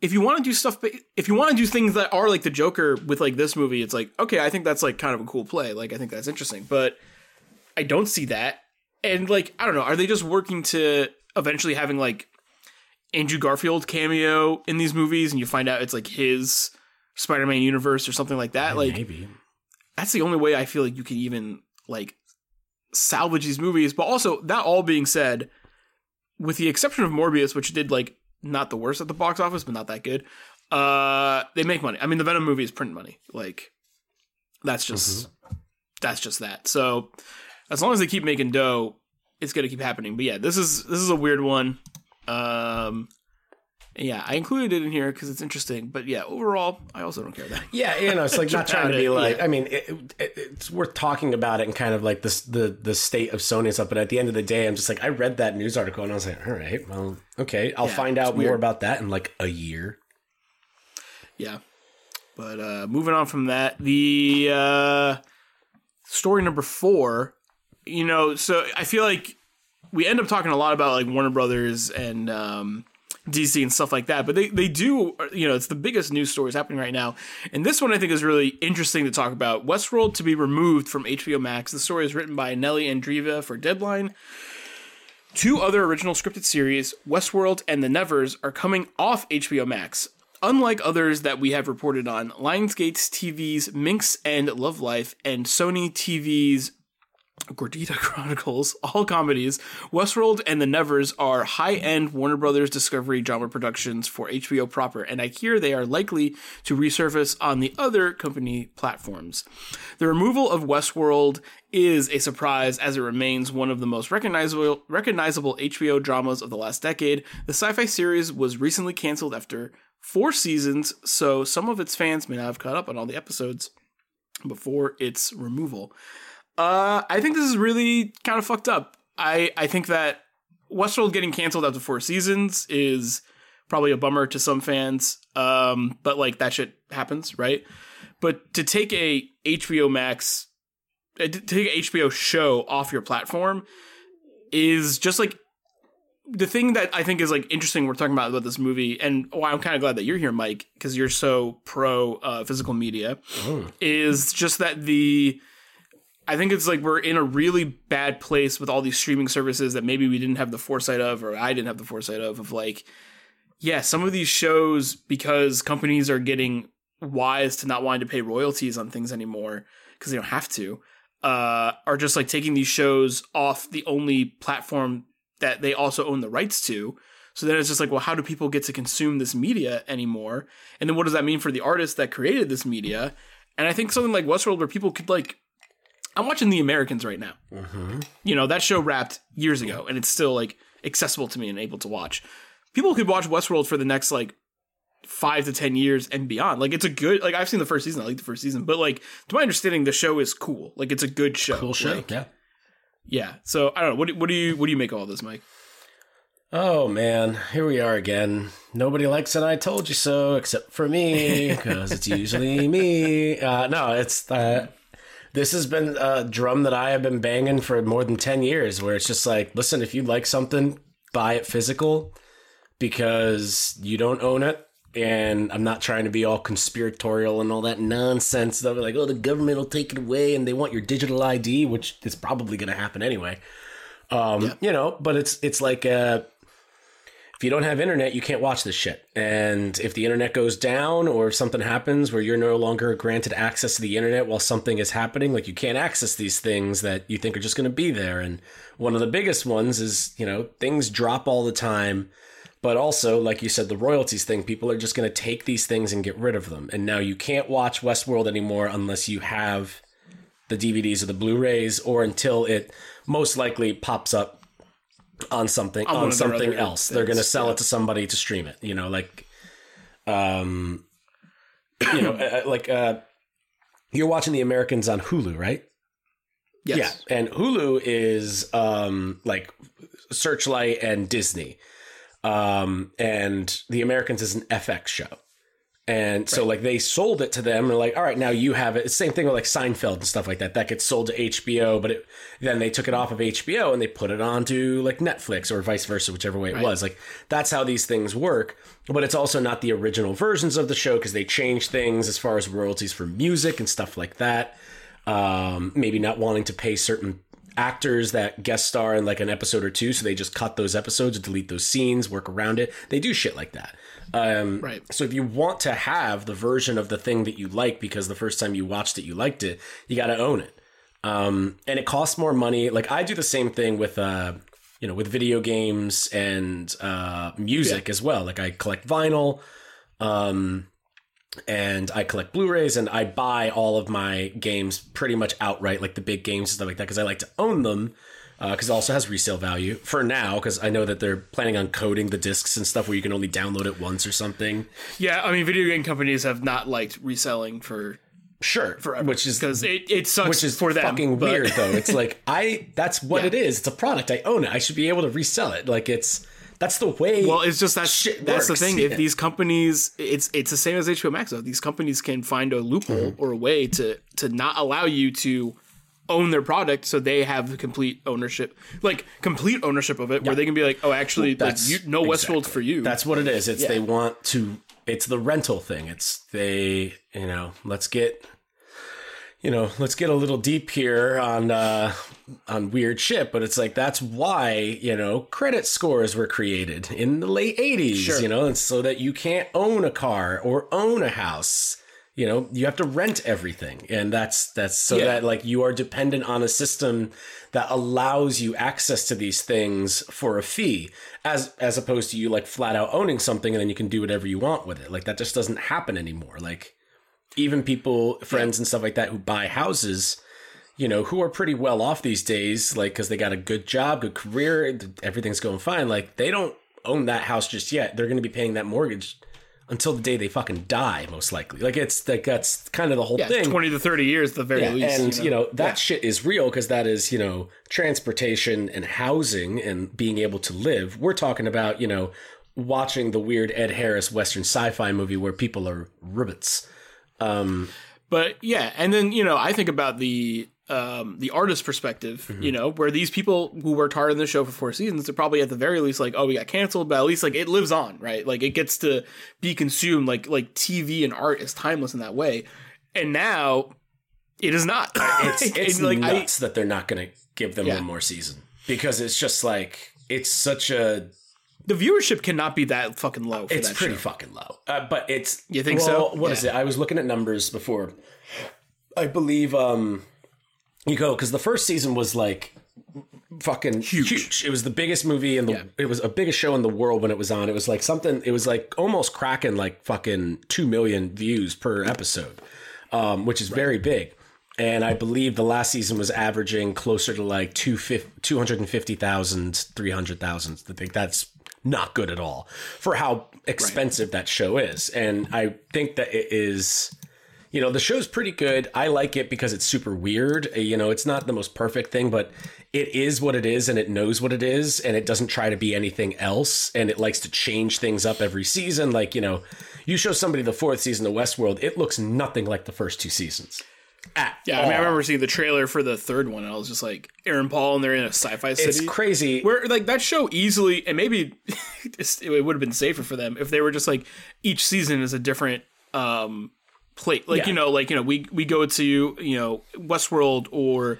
if you want to do stuff, if you want to do things that are like the Joker with like this movie, it's like okay, I think that's like kind of a cool play. Like I think that's interesting, but I don't see that. And like I don't know, are they just working to eventually having like Andrew Garfield cameo in these movies, and you find out it's like his Spider-Man universe or something like that? Like Maybe. That's the only way I feel like you can even like salvage these movies. But also, that all being said, with the exception of Morbius, which did like not the worst at the box office, but not that good, uh, they make money. I mean, the Venom movie is print money. Like that's just that's just that. So as long as they keep making dough, it's gonna keep happening. But yeah, this is this is a weird one. Um, yeah, I included it in here because it's interesting. But yeah, overall, I also don't care that. Yeah, you know, it's like not trying to be like. yeah. I mean, it, it, it's worth talking about it and kind of like this the the state of Sony and stuff. But at the end of the day, I'm just like, I read that news article and I was like, all right, well, okay, I'll Yeah, find out it's more about that in like a year. Yeah. But uh moving on from that, the uh story number 4, you know, so I feel like we end up talking a lot about like Warner Brothers and um DC and stuff like that, but they they do you know, it's the biggest news stories happening right now. And this one I think is really interesting to talk about. Westworld to be removed from HBO Max. The story is written by Nellie Andreeva for Deadline. Two other original scripted series, Westworld and The Nevers, are coming off HBO Max. Unlike others that we have reported on, Lionsgate TV's Minx and Love Life and Sony TV's Gordita Chronicles, all comedies, Westworld and The Nevers are high-end Warner Brothers Discovery drama productions for HBO proper, and I hear they are likely to resurface on the other company platforms. The removal of Westworld is a surprise as it remains one of the most recognizable recognizable HBO dramas of the last decade. The sci-fi series was recently canceled after 4 seasons, so some of its fans may not have caught up on all the episodes before its removal. Uh, I think this is really kind of fucked up. I I think that Westworld getting canceled after four seasons is probably a bummer to some fans. Um, but like that shit happens, right? But to take a HBO Max, uh, to take a HBO show off your platform is just like the thing that I think is like interesting. We're talking about about this movie, and why I'm kind of glad that you're here, Mike, because you're so pro uh, physical media. Is just that the I think it's like we're in a really bad place with all these streaming services that maybe we didn't have the foresight of, or I didn't have the foresight of, of like, yeah, some of these shows, because companies are getting wise to not wanting to pay royalties on things anymore because they don't have to, uh, are just like taking these shows off the only platform that they also own the rights to. So then it's just like, well, how do people get to consume this media anymore? And then what does that mean for the artists that created this media? And I think something like Westworld, where people could like, I'm watching The Americans right now. You know, that show wrapped years ago and it's still like accessible to me and able to watch. People could watch Westworld for the next like five to 10 years and beyond. Like, it's a good, like, I've seen the first season. I like the first season, but like, to my understanding, the show is cool. Like, it's a good show. Cool show. Like, yeah. yeah. So I don't know. What do, what do you, what do you make of all this, Mike? Oh man, here we are again. Nobody likes it. I told you so, except for me, because it's usually me. Uh, no, it's uh, this has been a drum that I have been banging for more than ten years. Where it's just like, listen, if you like something, buy it physical, because you don't own it. And I'm not trying to be all conspiratorial and all that nonsense. That like, oh, the government will take it away, and they want your digital ID, which is probably going to happen anyway. Um, You know, but it's it's like uh, if you don't have internet, you can't watch this shit. And if the internet goes down or if something happens where you're no longer granted access to the internet while something is happening, like you can't access these things that you think are just going to be there. And one of the biggest ones is, you know, things drop all the time. But also, like you said, the royalties thing, people are just going to take these things and get rid of them. And now you can't watch Westworld anymore unless you have the DVDs or the Blu-rays or until it most likely pops up on something On on, one of their something else. They're going to sell yeah. it to somebody to stream it, you know, like um you know, uh, like uh you're watching The Americans on Hulu, right? Yes. Yeah, and Hulu is um like Searchlight and Disney. Um and The Americans is an FX show. And so like they sold it to them and like, all right, now you have it. It's the same thing with like Seinfeld and stuff like that. That gets sold to HBO, but it, then they took it off of HBO and they put it onto like Netflix or vice versa, whichever way it was. Like that's how these things work. But it's also not the original versions of the show because they change things as far as royalties for music and stuff like that. Um, maybe not wanting to pay certain actors that guest star in like an episode or two, so they just cut those episodes, delete those scenes, work around it. They do shit like that. Um, Right. So if you want to have the version of the thing that you like because the first time you watched it you liked it, you got to own it. Um, and it costs more money. Like I do the same thing with uh, you know, with video games and uh, music as well. Like I collect vinyl. Um, and I collect Blu-rays and I buy all of my games pretty much outright, like the big games and stuff like that, because I like to own them. Because it also has resale value for now. Because I know that they're planning on coding the discs and stuff where you can only download it once or something. Yeah, I mean, video game companies have not liked reselling for Sure, which is because it, it sucks which is for them. fucking but- weird though. It's like I that's what Yeah. it is. It's a product. I own it. I should be able to resell it. Like it's that's the way. Well, it's just that Shit that's works, the thing. yeah. If these companies, it's it's the same as HBO Max. Though these companies can find a loophole Mm-hmm. or a way to to not allow you to own their product, so they have complete ownership, like complete ownership of it, where they can be like, oh, actually, like, That's you, no exactly. for you. That's what it is. It's they want to. It's the rental thing. It's they. You know, let's get. You know, let's get a little deep here on uh, on weird shit, but it's like that's why you know credit scores were created in the late '80s. Sure. You know, and so that you can't own a car or own a house. You know, you have to rent everything, and that's that's so Yeah. that like you are dependent on a system that allows you access to these things for a fee, as as opposed to you like flat out owning something and then you can do whatever you want with it. Like that just doesn't happen anymore. Like even people, friends and stuff like that who buy houses, you know, who are pretty well off these days, like because they got a good job, good career, everything's going fine. Like they don't own that house just yet. They're going to be paying that mortgage until the day they fucking die, most likely. Like it's like that's kind of the whole yeah, thing. twenty to thirty years the very Yeah, least. and you know, that shit is real because that is you know transportation and housing and being able to live. We're talking about you know watching the weird Ed Harris Western sci-fi movie where people are ribbits. Um, but yeah, and then you know, I think about the um, the artist perspective. Mm-hmm. You know, where these people who worked hard on the show for four seasons, they're probably at the very least like, oh, we got canceled, but at least like it lives on, right? Like it gets to be consumed. Like like TV and art is timeless in that way. And now it is not. It's it's And, like I, nuts that they're not going to give them Yeah. one more season because it's just like it's such a the viewership cannot be that fucking low. For it's that pretty show. fucking low. Uh, but it's You think well, so? What is Yeah. it? I was looking at numbers before. I believe um you go because the first season was like fucking huge. It was the biggest movie in the. Yeah. It was a biggest show in the world when it was on. It was like something. It was like almost cracking like fucking two million views per episode, um, which is very big. And I believe the last season was averaging closer to like 250,000, 300,000. I think that's not good at all for how expensive that show is. And I think that it is you know the show's pretty good. I like it because it's super weird. You know it's not the most perfect thing but it is what it is and it knows what it is and it doesn't try to be anything else. And it likes to change things up every season. Like you know you show somebody the fourth season of westworld it looks nothing like the first two seasons. At Yeah, I mean, I remember seeing the trailer for the third one, and I was just like, Aaron Paul, and they're in a sci-fi city. it's crazy. Where like that show easily, and maybe it would have been safer for them if they were just like each season is a different um plate. Like Yeah. you know, like you know, we we go to you know Westworld or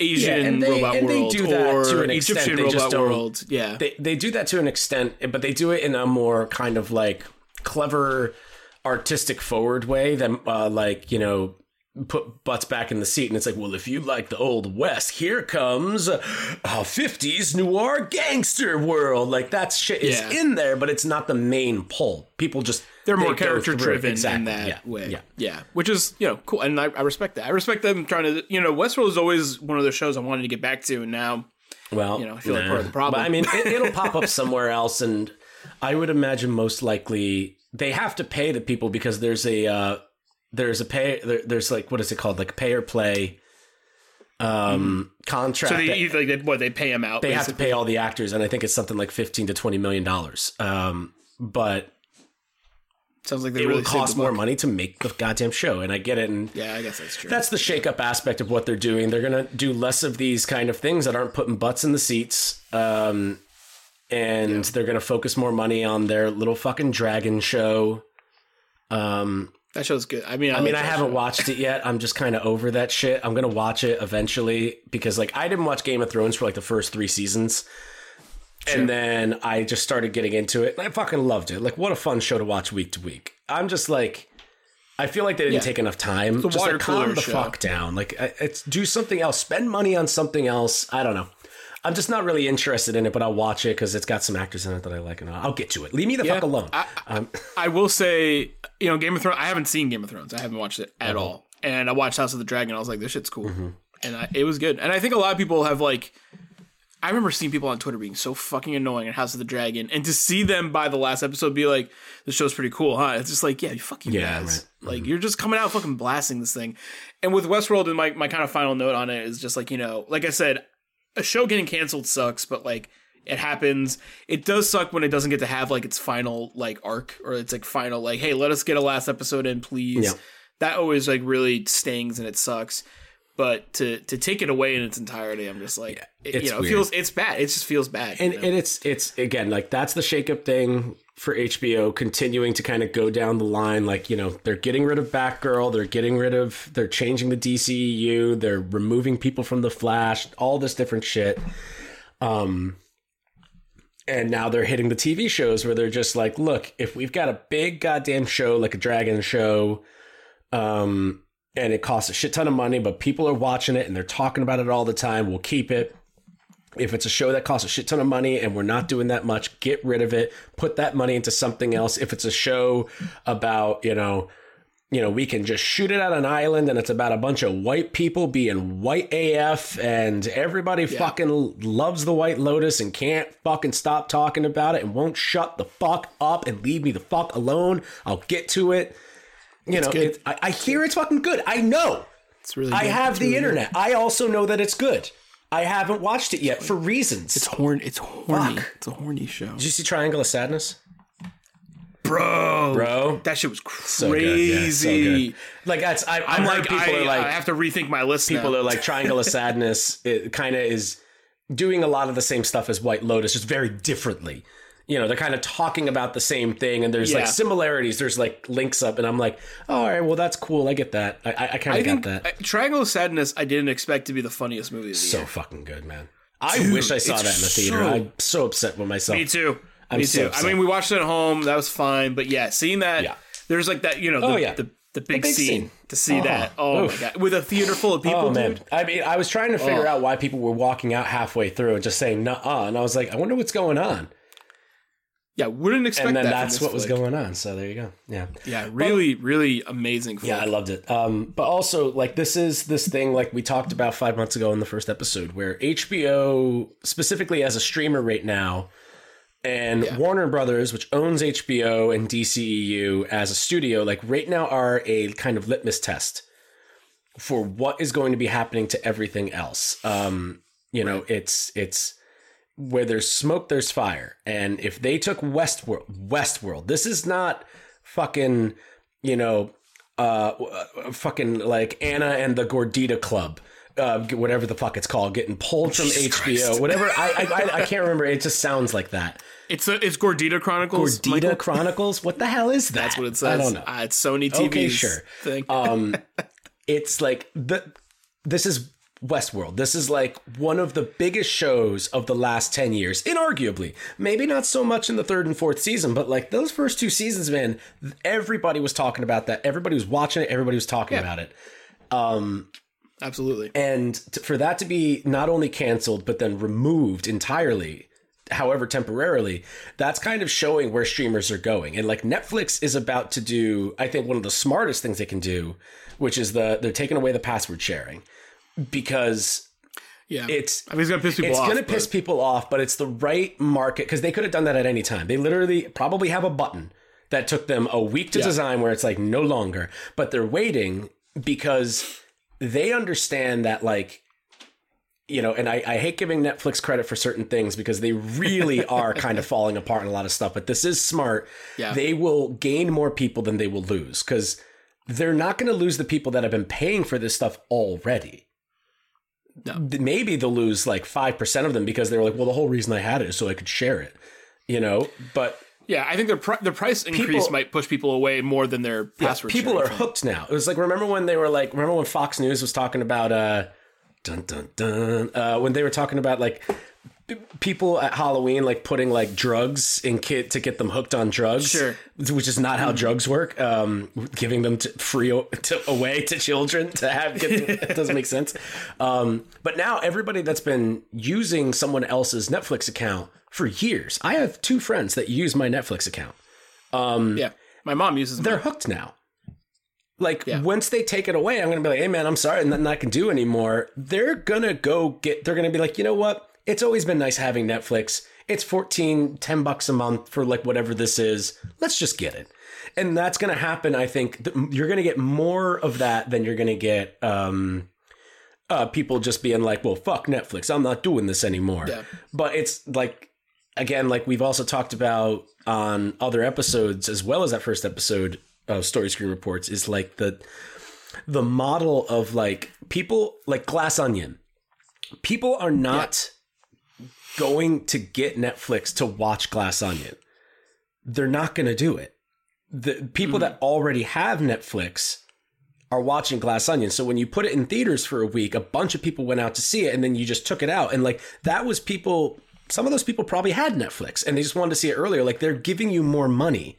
Asian and they- robot and they world do that or to an. Egyptian They just robot world. Yeah, they they do that to an extent, but they do it in a more kind of like clever, artistic forward way than uh, like you know put butts back in the seat and it's like well if you like the old west here comes a 50s noir gangster world like that shit is Yeah. in there but it's not the main pull people just they're more they character driven in that yeah. way. yeah yeah, which is you know cool, and I, I respect that. I respect them trying to you know Westworld is always one of those shows I wanted to get back to, and now Well, You know, I feel like part of the problem. But I mean, it, it'll pop up somewhere else, and I would imagine most likely they have to pay the people because there's a uh, there's a pay there, there's like what is it called like pay or play um contract. so they that- like they, what they pay them out. they have to pay all the actors, and I think it's something like fifteen to twenty million dollars. Um, but Sounds like they it really will cost more money to make the goddamn show, and I get it. And Yeah, I guess that's true. that's the shake-up aspect of what they're doing. They're gonna do less of these kind of things that aren't putting butts in the seats, um, and they're gonna focus more money on their little fucking dragon show. Um, that show's good. I mean, I, I mean, like I haven't show. watched it yet. I'm just kind of over that shit. I'm gonna watch it eventually because, like, I didn't watch Game of Thrones for like the first three seasons, and then I just started getting into it, and I fucking loved it. Like, what a fun show to watch week to week. I'm just like. I feel like they didn't Yeah. take enough time. Just water like calm the show. fuck down. Like it's do something else. Spend money on something else. I don't know. I'm just not really interested in it, but I'll watch it because it's got some actors in it that I like, and I'll I'll get to it. Leave me the fuck alone. um, I will say, you know, Game of Thrones. I haven't seen Game of Thrones. I haven't watched it Uh-huh. at all. And I watched House of the Dragon. I was like, this shit's cool, Mm-hmm. and I, it was good. And I think a lot of people have like I remember seeing people on Twitter being so fucking annoying at House of the Dragon, and to see them by the last episode be like, "The show's pretty cool, huh?" It's just like, yeah, you fuck you Yeah, guys. right. Mm-hmm. Like you're just coming out fucking blasting this thing. And with Westworld, and my my kind of final note on it is just like you know, like I said, a show getting canceled sucks, but like it happens. It does suck when it doesn't get to have like its final like arc or its like final like, hey, let us get a last episode in, please. Yeah. That always like really stings and it sucks. But to to take it away in its entirety, I'm just like, it, it's you know, it feels it's bad. It just feels bad. and you know? and it's it's again like that's the shakeup thing for HBO continuing to kind of go down the line like you know they're getting rid of Batgirl they're getting rid of they're changing the DCEU they're removing people from the Flash all this different shit. Um and now they're hitting the TV shows where they're just like look if we've got a big goddamn show like a dragon show um and it costs a shit ton of money but people are watching it and they're talking about it all the time we'll keep it if it's a show that costs a shit ton of money and we're not doing that much, get rid of it. Put that money into something else. If it's a show about, you know, you know, we can just shoot it at an island and it's about a bunch of white people being white AF and everybody fucking loves the White Lotus and can't fucking stop talking about it and won't shut the fuck up and leave me the fuck alone. I'll get to it. You know, it, I, I hear it's fucking good. I know. it's really I good. have It's the really internet. I also know that it's good. I haven't watched it yet for reasons. It's horn. It's horny. Fuck. It's a horny show, Did you see Triangle of Sadness? bro. Bro. That shit was So good. Yeah, so crazy. good. Like that's I, I'm I'm like, like people I, are like I have to rethink my list. people now. are like Triangle of Sadness. It kind of is doing a lot of the same stuff as White Lotus, just very differently. You know, they're kind of talking about the same thing, and there's Yeah. like similarities. There's like links up, and I'm like, oh, all right, well, that's cool. I get that. I, I, I kind of got that. uh, Triangle of Sadness. I didn't expect to be the funniest movie of the so year. fucking good, man. I wish I saw that in the theater. so- I'm so upset with myself. Me too. I'm Me so too. I mean, we watched it at home. That was fine. But yeah, seeing that, Yeah. there's like that. You know, the, Oh, yeah. the, the big, big scene, scene. to see Oh, that. Oh oof. my god, with a theater full of people, Oh man! dude. I mean, I was trying to figure Oh. out why people were walking out halfway through and just saying nah-uh and I was like, I wonder what's going on. Yeah, wouldn't expect that. And then that. that's what was going on. So there you go. Yeah. Yeah, really, really amazing. Flick. Yeah, I loved it. Um, but also, like, this is this thing like we talked about five months ago in the first episode, where HBO, specifically as a streamer right now, and Warner Brothers, which owns HBO and DCEU as a studio, like right now are a kind of litmus test for what is going to be happening to everything else. Um, you know, it's it's where there's smoke, there's fire. And if they took Westworld, Westworld, this is not fucking, you know, uh, fucking like Anna and the Gordita Club. Uh, whatever the fuck it's called, getting pulled from Jesus HBO, Christ. whatever. I, I I- I can't remember. It just sounds like that. It's a, it's Gordita Chronicles. Gordita Michael? Chronicles. What the hell is that? That's what it says. I don't know. Uh, it's Sony TV. Okay, sure. thing. um it's like the this is Westworld. This is like one of the biggest shows of the last 10 years, inarguably. Maybe not so much in the third and fourth season, but like those first two seasons, man, everybody was talking about that. Everybody was watching it, everybody was talking Yeah. about it. Um, Absolutely. And t- for that to be not only canceled, but then removed entirely, however temporarily, that's kind of showing where streamers are going. And like Netflix is about to do, I think one of the smartest things they can do, which is the they're taking away the password sharing because Yeah. it's I mean, it's gonna piss people it's off. going to piss but- people off, but it's the right market because they could have done that at any time. They literally probably have a button that took them a week to Yeah. design where it's like no longer, but they're waiting because they understand that like you know, and I, I hate giving Netflix credit for certain things because they really are kind of falling apart in a lot of stuff. But this is smart. Yeah. They will gain more people than they will lose because they're not going to lose the people that have been paying for this stuff already. Maybe they'll lose like 5% of them because they're like, well, the whole reason I had it is so I could share it, you know? But Yeah, I think the pri- the price increase People- might push people away more than their password. people sharing are hooked now. It was like, remember when they were like, remember when Fox News was talking about, uh, dun dun dun, uh, when they were talking about like, People at Halloween like putting like drugs in kid to get them hooked on drugs, Sure. which is not how drugs work. Um, giving them to free o- to, away to children to have get them, it doesn't make sense. Um, but now everybody that's been using someone else's Netflix account for years, I have two friends that use my Netflix account. Yeah, my mom uses. They're Mine. hooked now. Like Yeah. once they take it away, I'm gonna be like, "Hey man, I'm sorry, and nothing I can do anymore." They're gonna go get. They're gonna be like, you know what? It's always been nice having Netflix. It's 14, 10 bucks a month for like whatever this is. Let's just get it. And that's going to happen. I think you're going to get more of that than you're going to get um, uh, people just being like, well, fuck Netflix. I'm not doing this anymore. Yeah. But it's like, again, like we've also talked about on other episodes, as well as that first episode of Story Screen Reports, is like the the model of like people like Glass Onion. People are not going to get Netflix to watch Glass Onion. They're not going to do it. The people hmm. that already have Netflix are watching Glass Onion. So when you put it in theaters for a week, a bunch of people went out to see it and then you just took it out. And like that was people some of those people probably had Netflix and they just wanted to see it earlier. Like they're giving you more money.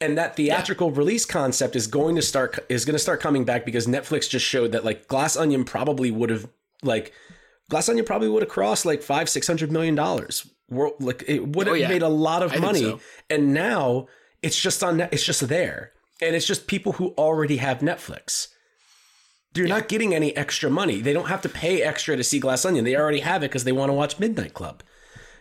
And that theatrical release concept is going to start is going to start coming back because Netflix just showed that like Glass Onion probably would have like Glass Onion probably would have crossed like five six hundred million dollars. Like it would have Oh, yeah. made a lot of I money. so. And now it's just on it's just there, and it's just people who already have Netflix. You're not getting any extra money. They don't have to pay extra to see Glass Onion. They already have it because they want to watch Midnight Club.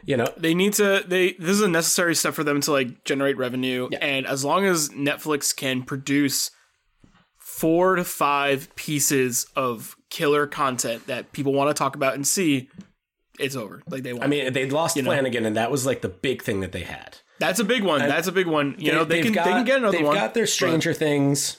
You know, they need to they this is a necessary step for them to like generate revenue Yeah. and as long as netflix can produce four to five pieces of killer content that people want to talk about and see it's over like they I mean, they lost know. Flanagan, and that was like the big thing that they had. that's a big one that's a big one you know they can got, they can get another one. they've got their but Stranger Things.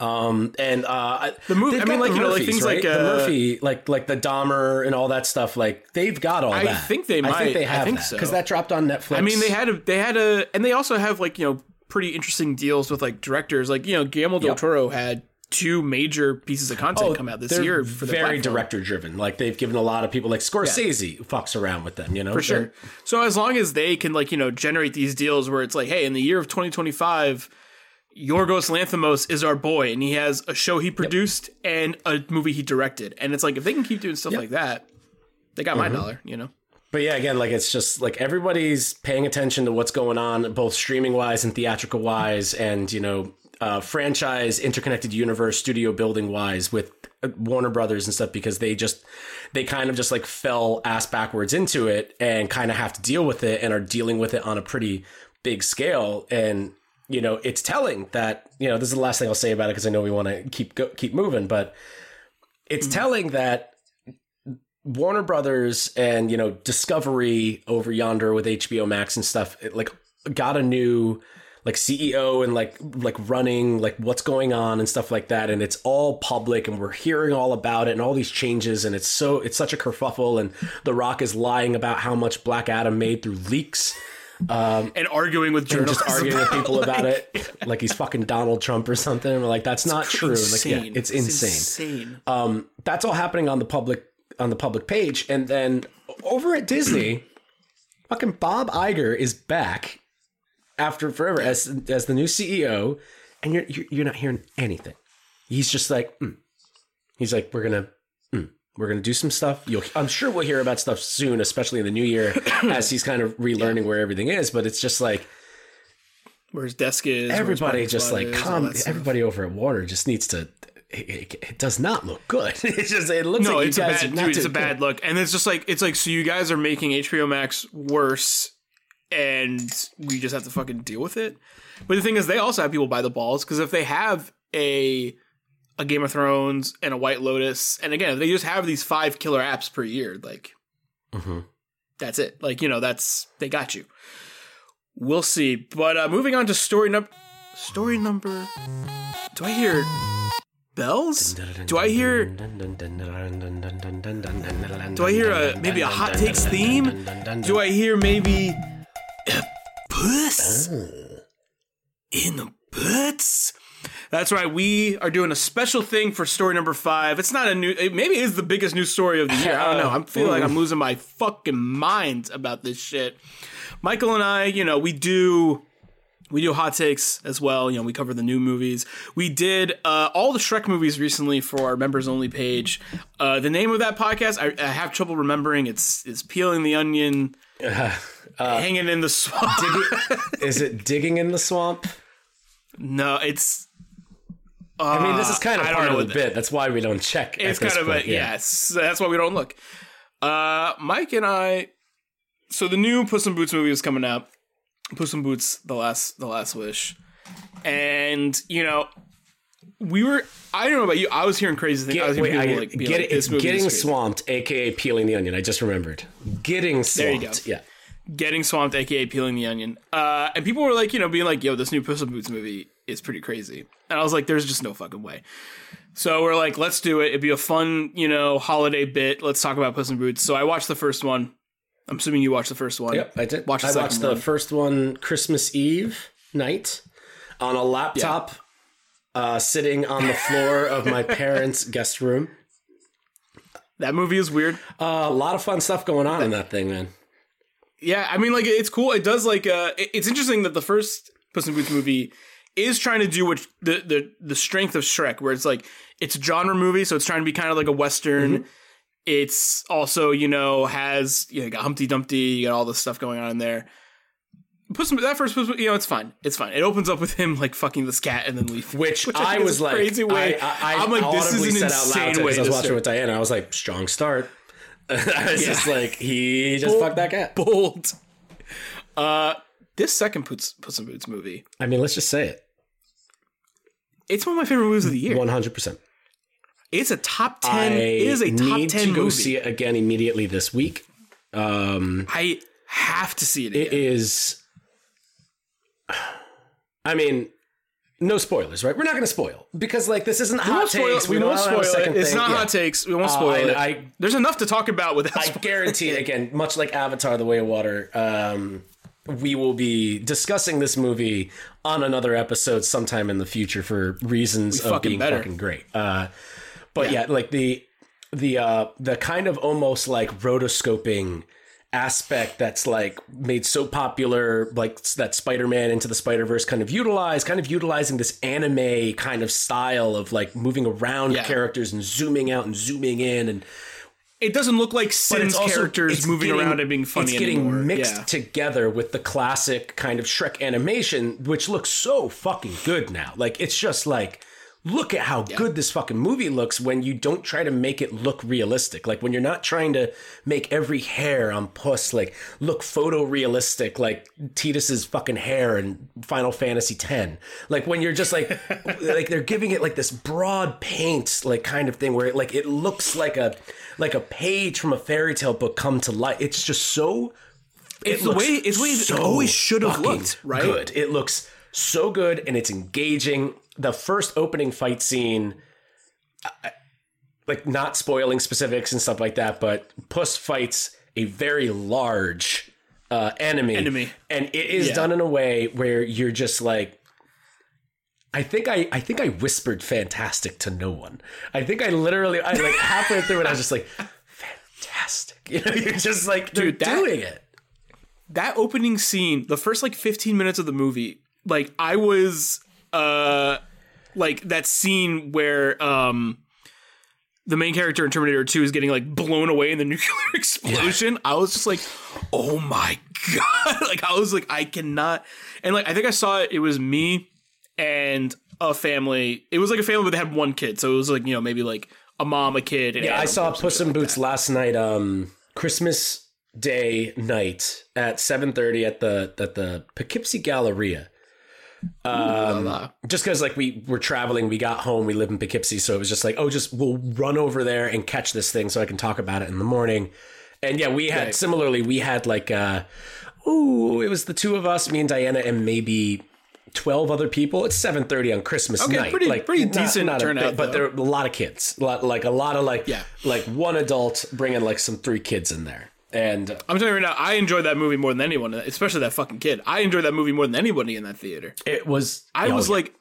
Um and uh The movie- I mean, like, the you know, like, things right? like, the uh, Murphy, like like the Dahmer and all that stuff. Like they've got all I that. I think they I might. think they I have think that so. because that dropped on Netflix. I mean, they had a they had a, and they also have like you know pretty interesting deals with like directors. Like you know, Guillermo del Yep. Toro had two major pieces of content Oh, come out this year for the very director driven. Like they've given a lot of people like Scorsese fucks around with them. You know, for sure. So as long as they can like you know generate these deals where it's like, hey, in the year of 2025, Yorgos Lanthimos is our boy, and he has a show he produced and a movie he directed, and it's like if they can keep doing stuff like that, they got Mm-hmm. my dollar. You know. But yeah, again, like it's just like everybody's paying attention to what's going on, both streaming wise and theatrical wise, and you know, uh, franchise, interconnected universe, studio building wise with uh, Warner Brothers and stuff because they just they kind of just like fell ass backwards into it and kind of have to deal with it and are dealing with it on a pretty big scale. And you know it's telling that you know this is the last thing I'll say about it because I know we want to keep go, keep moving but it's telling that Warner Brothers and you know Discovery over yonder with HBO Max and stuff it, like got a new like CEO and like like running like what's going on and stuff like that and it's all public and we're hearing all about it and all these changes and it's so it's such a kerfuffle and The Rock is lying about how much Black Adam made through leaks And arguing with and journalists, just arguing with people about like, it like he's fucking Donald Trump or something and we're like that's not true like yeah, insane. it's insane insane. um, that's all happening on the public on the public page, and then over at Disney, fucking Bob Iger is back after forever as as the new CEO, and you're you're, you're not hearing anything. He's just like, mm. he's like, we're gonna. mm, We're gonna do some stuff. You'll, I'm sure we'll hear about stuff soon, especially in the new year, as he's kind of relearning where everything is. But it's just like where his desk is. everybody just like is, calm. Everybody over at Warner just needs to. It, it, it does not look good. It's just it looks No, like it's you a guys bad dude. It's a bad look, and it's just like it's like so you guys are making HBO Max worse, and we just have to fucking deal with it. But the thing is, they also have people by the balls because if they have a a Game of Thrones and a White Lotus, and again, if they just have these five killer apps per year, like Mhm. that's it. Like you know, that's they got you. We'll see. But uh, moving on to story number story number. Do I hear bells? Do I hear Do I hear a- maybe a hot takes theme? Do I hear maybe a puss in the butts? That's right. We are doing a special thing for story number five. It's not a new. It maybe is the biggest news story of the year. I don't know. I'm feeling like I'm losing my fucking mind about this shit. Michael and I, you know, we do we do hot takes as well. You know, we cover the new movies. We did uh, all the Shrek movies recently for our members only page. Uh, the name of that podcast, I, I have trouble remembering. It's it's peeling the onion, hanging in the swamp. Is it digging in the swamp? no, it's. I mean, this is kind of part of the bit. That's why we don't check. It's kind of point, a yes. That's why we don't look. Uh, Mike and I. So the new Puss in Boots movie is coming out. Puss in Boots: The Last The Last Wish, and you know, we were. I don't know about you. I was hearing crazy things. I was Wait, hearing I, like, get like, it, this it's movie getting swamped, aka peeling the onion. I just remembered. Getting There you swamped. go. Yeah. Getting swamped, aka peeling the onion. Uh, and people were like, you know, being like, "Yo, this new Puss in Boots movie is pretty crazy." And I was like, "There's just no fucking way." So we're like, "Let's do it. It'd be a fun, you know, holiday bit. Let's talk about Puss in Boots." So I watched the first one. I'm assuming you watched the first one. Yep, I did. Watch the I watched the one. first one Christmas Eve night on a laptop, uh, sitting on the floor of my parents' guest room. That movie is weird. Uh, a lot of fun stuff going on in that thing, man. Yeah, I mean, like it's cool. It does like uh, it- it's interesting that the first Puss in Boots movie is trying to do what the the the strength of Shrek, where it's like it's a genre movie, so it's trying to be kind of like a western. It's also you know has you know, got Humpty Dumpty, you got all this stuff going on in there. Puss in, that first Puss, you know, it's fine. It's fine. It opens up with him like fucking this cat and then leaving. Which, I I, was like, crazy way. I, I, I'm like, this is an insane loud way I was watching start. with Diana. I was like, strong start. I was Yeah. just like, he just Bold- fucked that cat. bold. Uh, this second Puss, Puss in Boots movie, I mean, let's just say it. it's one of my favorite movies of the year. One hundred percent. It's a top ten. I it is a top need ten to go movie. see it again immediately this week. Um, I have to see it it again. is. I mean, no spoilers, right? We're not going to spoil because, like, this isn't we hot takes. it. We won't spoil it. It's thing. not Yeah. hot takes. We won't Uh, spoil it. I There's enough to talk about without. I spoiling guarantee, again, much like Avatar: The Way of Water, um, we will be discussing this movie on another episode sometime in the future for reasons of fucking being better. fucking great. Uh, but yeah. like the the uh, the kind of almost like rotoscoping aspect that's like made so popular like that spider-man into the spider-verse kind of utilized kind of utilizing this anime kind of style of like moving around Yeah. characters and zooming out and zooming in and It doesn't look like it's also- characters moving getting- around and being funny It's getting anymore. mixed Yeah. together with the classic kind of Shrek animation, which looks so fucking good now. Like it's just like, look at how good this fucking movie looks when you don't try to make it look realistic. Like when you're not trying to make every hair on Puss like look photorealistic, like Tidus's fucking hair in Final Fantasy X. Like when you're just like, like they're giving it like this broad paint, like kind of thing where it like it looks like a like a page from a fairy tale book come to life. It's just so It's it the way it's way it so always should have looked, right? Good. It looks so good and it's engaging. The first opening fight scene, like not spoiling specifics and stuff like that, but Puss fights a very large uh, enemy, Enemy. and it is Yeah. done in a way where you're just like. I think I, I think I whispered fantastic to no one. I think I literally I like halfway through it I was just like fantastic. You know, you're just like Dude, that- doing it. that opening scene, the first like 15 minutes of the movie, like I was uh like that scene where um the main character in Terminator 2 is getting like blown away in the nuclear explosion. I was just like, "Oh my god." like I was like I cannot and like I think I saw it it was me and a family. It was like a family but they had one kid. So it was like, you know, maybe like a mom, a kid, and Yeah, I saw Puss in like Boots last night, um, Christmas Day night at seven thirty at the at the Poughkeepsie Galleria. Um, just because like we were traveling, we got home, we live in Poughkeepsie, so it was just like, oh, just we'll run over there and catch this thing so I can talk about it in the morning. And yeah, we had Right. similarly, we had like, uh, ooh, it was the two of us, me and Diana, and maybe. 12 other people. It's 7:30 on Christmas Okay, night. pretty- like pretty not- decent not turnout, bit, but there are a lot of kids. A lot, like a lot of like Yeah. like one adult bringing like some three kids in there. And I'm telling you right now, I enjoyed that movie more than anyone, especially that fucking kid. I enjoyed that movie more than anybody in that theater. it was I oh, was yeah. like,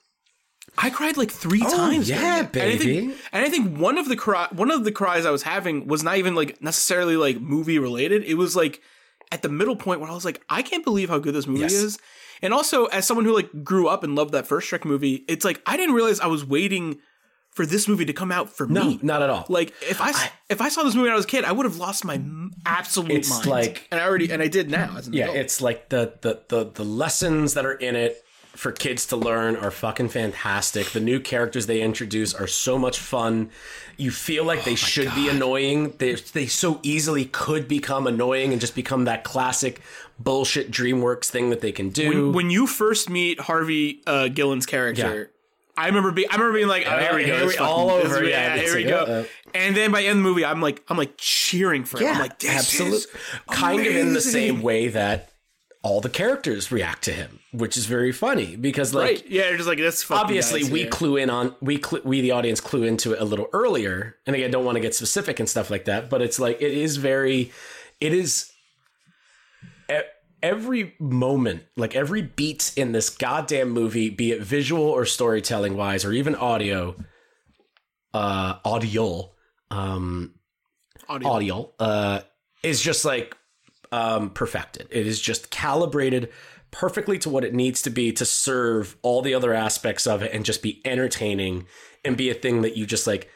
I cried like three oh, times. yeah, during it. And I baby. think, and I think one of the cry, one of the cries I was having was not even like necessarily like movie related. It was like at the middle point where I was like, I can't believe how good this movie Yes. is. And also, as someone who like grew up and loved that first Shrek movie, it's like I didn't realize I was waiting for this movie to come out for no, me. not at all. Like if I, if I saw this movie when I was a kid, I would have lost my m- absolute It's mind. like- and I already and I did now. As an yeah, adult. it's like the, the the the lessons that are in it for kids to learn are fucking fantastic. The new characters they introduce are so much fun. You feel like they should be annoying. They they so easily could become annoying and just become that classic bullshit DreamWorks thing that they can do. when you first meet Harvey uh, Guillén's character, I remember being I remember being like, oh, here we go, Here we- all fucking- over, this- yeah, here we go. And then by the end of the movie, I'm like I'm like cheering for him. I'm like, this absolutely, is kind of in the same way that all the characters react to him, which is very funny because like Right? Yeah, you're just like this. obviously we here. clue in on we cl- we the audience clue into it a little earlier and again don't want to get specific and stuff like that but it's like it is very it is every moment like every beat in this goddamn movie be it visual or storytelling wise or even audio uh audio um audio. audio uh is just like um perfected it is just calibrated perfectly to what it needs to be to serve all the other aspects of it and just be entertaining and be a thing that you just like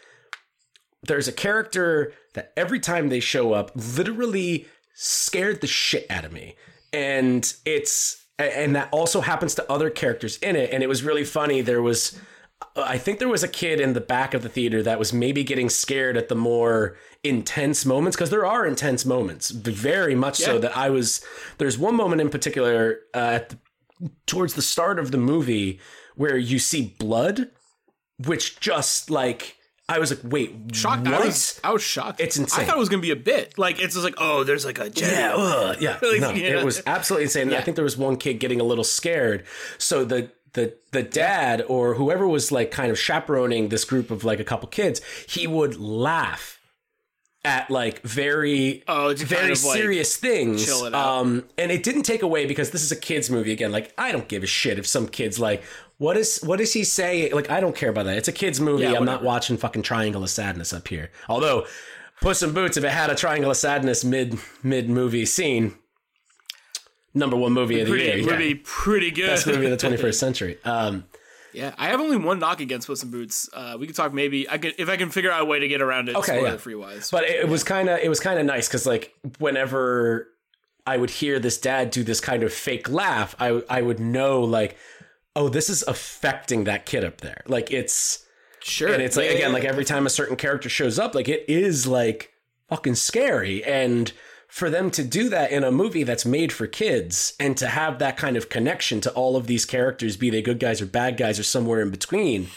there's a character that every time they show up literally scared the shit out of me and it's and that also happens to other characters in it and it was really funny there was I think there was a kid in the back of the theater that was maybe getting scared at the more intense moments because there are intense moments, very much so. That I was there's one moment in particular uh, at the, towards the start of the movie where you see blood, which just like I was like, wait, shocked. What? I was I was shocked. It's insane. I thought it was gonna be a bit. Like it's just like oh, there's like a Jedi. Yeah, ugh, yeah. Like, no, yeah. it was absolutely insane. And I think there was one kid getting a little scared. So the the the dad or whoever was like kind of chaperoning this group of like a couple kids, he would laugh at like very Oh, to very kind of, like, serious things. chill it out. Um and it didn't take away because this is a kids movie again. Like I don't give a shit if some kids like what is what does he say? Like I don't care about that. It's a kids movie. Yeah, I'm not watching fucking Triangle of Sadness up here. Although Puss in Boots, if it had a Triangle of Sadness mid mid movie scene, number one movie of the Pretty, year, would yeah. be pretty good. best movie of the 21st century. Um, Yeah, I have only one knock against Puss in Boots. Uh, we could talk maybe I could if I can figure out a way to get around it. Okay, spoiler yeah. free wise. but it, it was kind of it was kind of nice because like whenever I would hear this dad do this kind of fake laugh, I I would know like, oh, this is affecting that kid up there. Like it's sure, and it's like Yeah, again yeah. like every time a certain character shows up, like it is like fucking scary and. For them to do that in a movie that's made for kids and to have that kind of connection to all of these characters, be they good guys or bad guys or somewhere in between,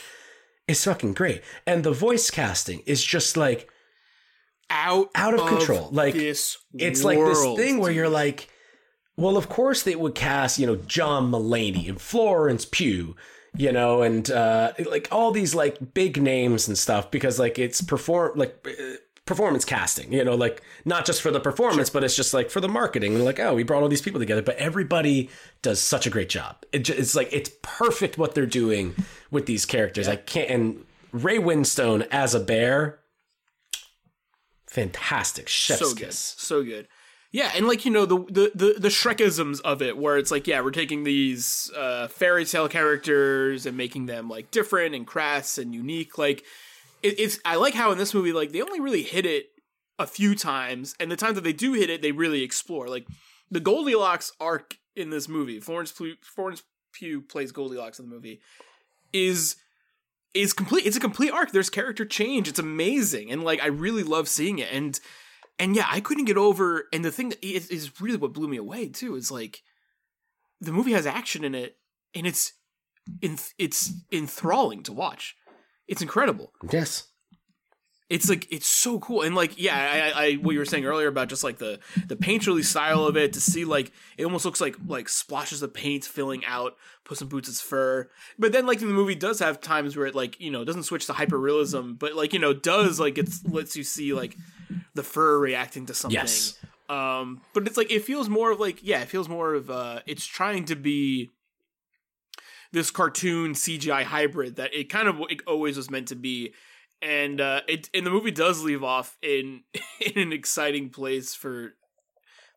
is fucking great. And the voice casting is just like out out of control. Like, this it's like this thing where you're like, well, of course they would cast, you know, John Mulaney and Florence Pugh, you know, and uh, like all these like big names and stuff because like it's perform like uh, performance casting, you know, like not just for the performance, but it's just like for the marketing. Like, oh, we brought all these people together, but everybody does such a great job. It, ju- it's like it's perfect what they're doing with these characters. I can't and Ray Winstone as a bear. Fantastic, chef's so good, kiss. so good. Yeah, and like you know the the the, the Shrekisms of it, where it's like, yeah, we're taking these uh, fairy tale characters and making them like different and crass and unique. Like, it, it's I like how in this movie, like they only really hit it a few times, and the times that they do hit it, they really explore. Like the Goldilocks arc in this movie, Florence Pugh, Florence Pugh plays Goldilocks in the movie, is is complete. It's a complete arc. There's character change. It's amazing, and like I really love seeing it. And and yeah, I couldn't get over. And the thing that is, is really what blew me away too is like the movie has action in it, and it's in, it's enthralling to watch. It's incredible. Yes. It's like it's so cool, and like yeah, I, I what you were saying earlier about just like the the painterly style of it to see like it almost looks like like splashes of paint filling out Puss in Boots' fur. But then like the movie does have times where it like you know doesn't switch to hyper realism, but like you know does like it lets you see like the fur reacting to something. Yes. Um, but it's like it feels more of like yeah, it feels more of uh, it's trying to be this cartoon CGI hybrid that it kind of it always was meant to be, and uh, it and the movie does leave off in in an exciting place for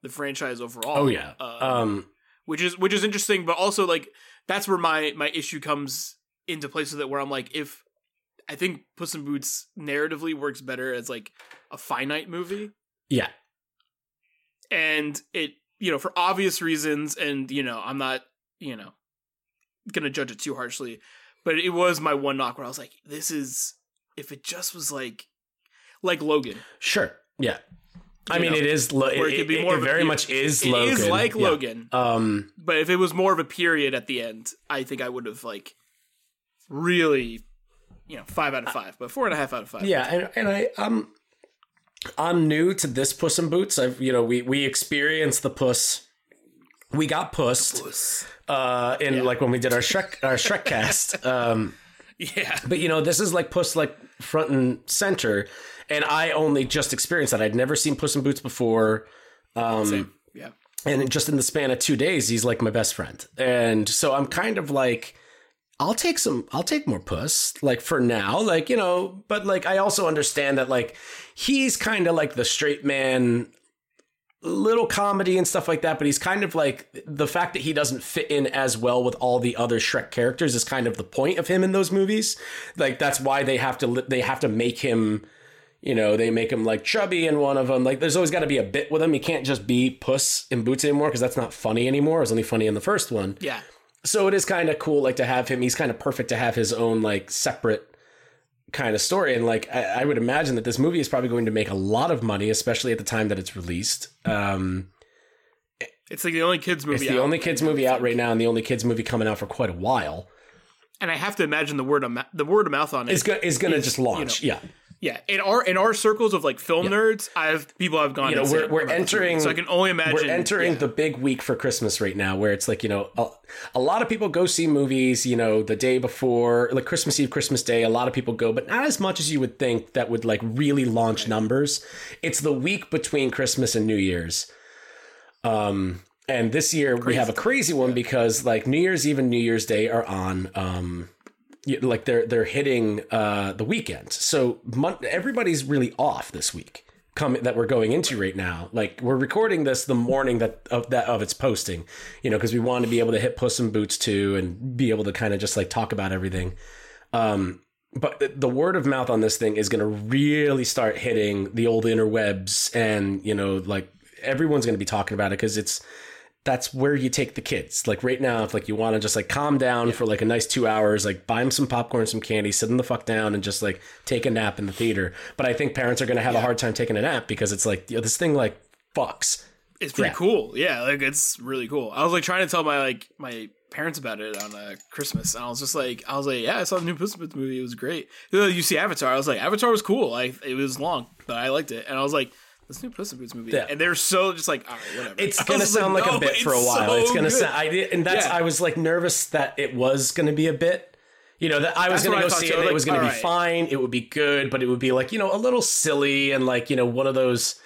the franchise overall. Oh yeah. uh, um which is which is interesting, but also like that's where my my issue comes into place with it, where I'm like, if I think Puss in Boots narratively works better as like a finite movie, yeah. and it you know for obvious reasons, and you know I'm not you know gonna judge it too harshly, but it was my one knock where I was like, this is if it just was like like Logan. Sure. Yeah. I mean, know, it is. Lo- it, it could be more it very period. much is It Logan. is like Yeah. Logan, Um, but if it was more of a period at the end, I think I would have like really, you know, five out of five, but four and a half out of five. yeah, and, and I, I'm, I'm new to this Puss in Boots. I've, you know, we we experienced the Puss. We got pussed, uh, in like when we did our Shrek our Shrek cast. Um, yeah, But you know, this is like Puss like front and center, and I only just experienced that. I'd never seen Puss in Boots before. Um, Same. yeah. and just in the span of two days, he's like my best friend, and so I'm kind of like, I'll take some, I'll take more Puss, like for now, like you know, but like I also understand that like he's kind of like the straight man little comedy and stuff like that, but he's kind of like the fact that he doesn't fit in as well with all the other Shrek characters is kind of the point of him in those movies. Like that's why they have to they have to make him, you know, they make him like chubby in one of them. Like there's always got to be a bit with him. He can't just be Puss in Boots anymore because that's not funny anymore. It was only funny in the first one. Yeah. So it is kind of cool, like to have him. He's kind of perfect to have his own like separate kind of story. And like I, I would imagine that this movie is probably going to make a lot of money, especially at the time that it's released. Um, It's like the only kids movie. it's the out only kids movie out right now, and the only kids movie coming out for quite a while. and I have to imagine the word of ma- the word of mouth on it. Is go- is going to just launch. yeah, yeah, in our in our circles of like film nerds, I've people have gone. You know, we're- we're entering- so I can only imagine. we're entering yeah. the big week for Christmas right now, where it's like you know a, a lot of people go see movies. You know, the day before, like Christmas Eve, Christmas Day. A lot of people go, but not as much as you would think that would like really launch numbers. It's the week between Christmas and New Year's. Um, and this year we have a crazy one because like New Year's Eve and New Year's Day are on. Um, like they're they're hitting uh the weekend. So mon- everybody's really off this week come that we're going into right now. Like we're recording this the morning that of that of its posting you know because we want to be able to hit puss in boots too and be able to kind of just like talk about everything. Um but the- the word of mouth on this thing is going to really start hitting the old interwebs and you know like everyone's going to be talking about it because it's that's where you take the kids. Like right now, if like you want to just like calm down for like a nice two hours, like buy them some popcorn, some candy, sit them the fuck down, and just like take a nap in the theater. But I think parents are going to have a hard time taking a nap because it's like you know, this thing like fucks. It's pretty Yeah. cool. Yeah, like it's really cool. I was like trying to tell my like my parents about it on uh, Christmas, and I was just like, I was like, yeah, I saw the new Puss in Boots movie. It was great. You see Avatar. I was like, Avatar was cool. Like it was long, but I liked it. And I was like, this new Puss in Boots movie, Yeah. and they're so just like, all right, whatever. It's gonna sound like, no, a bit for a while. so it's gonna good. sound. I did, and that's. Yeah. I was like nervous that it was gonna be a bit. You know that I was That's gonna go see it. Like, it was gonna be right. fine. It would be good, but it would be like you know a little silly and like you know one of those.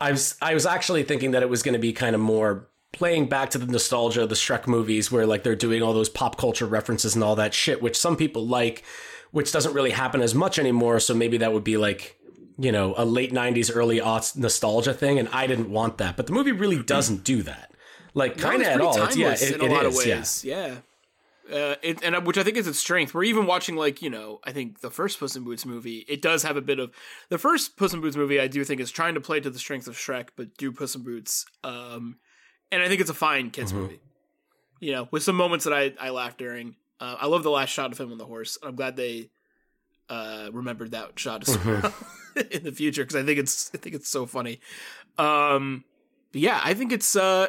I was I was actually thinking that it was going to be kind of more playing back to the nostalgia of the Shrek movies, where like they're doing all those pop culture references and all that shit, which some people like, which doesn't really happen as much anymore. So maybe that would be like you know a late '90s, early aughts nostalgia thing, and I didn't want that. But the movie really doesn't do that, like kind of at all. It's, yeah, it, in a it lot is, of ways. Yeah. Uh, it, and uh, which I think is its strength. We're even watching like you know I think the first Puss in Boots movie. It does have a bit of the first Puss in Boots movie. I do think is trying to play to the strength of Shrek, but do Puss in Boots. Um, and I think it's a fine kids Mm-hmm. movie. You know, with some moments that I I laughed during. Uh, I love the last shot of him on the horse. I'm glad they uh, remembered that shot as Mm-hmm. well in the future because I think it's I think it's so funny. Um, but yeah, I think it's uh,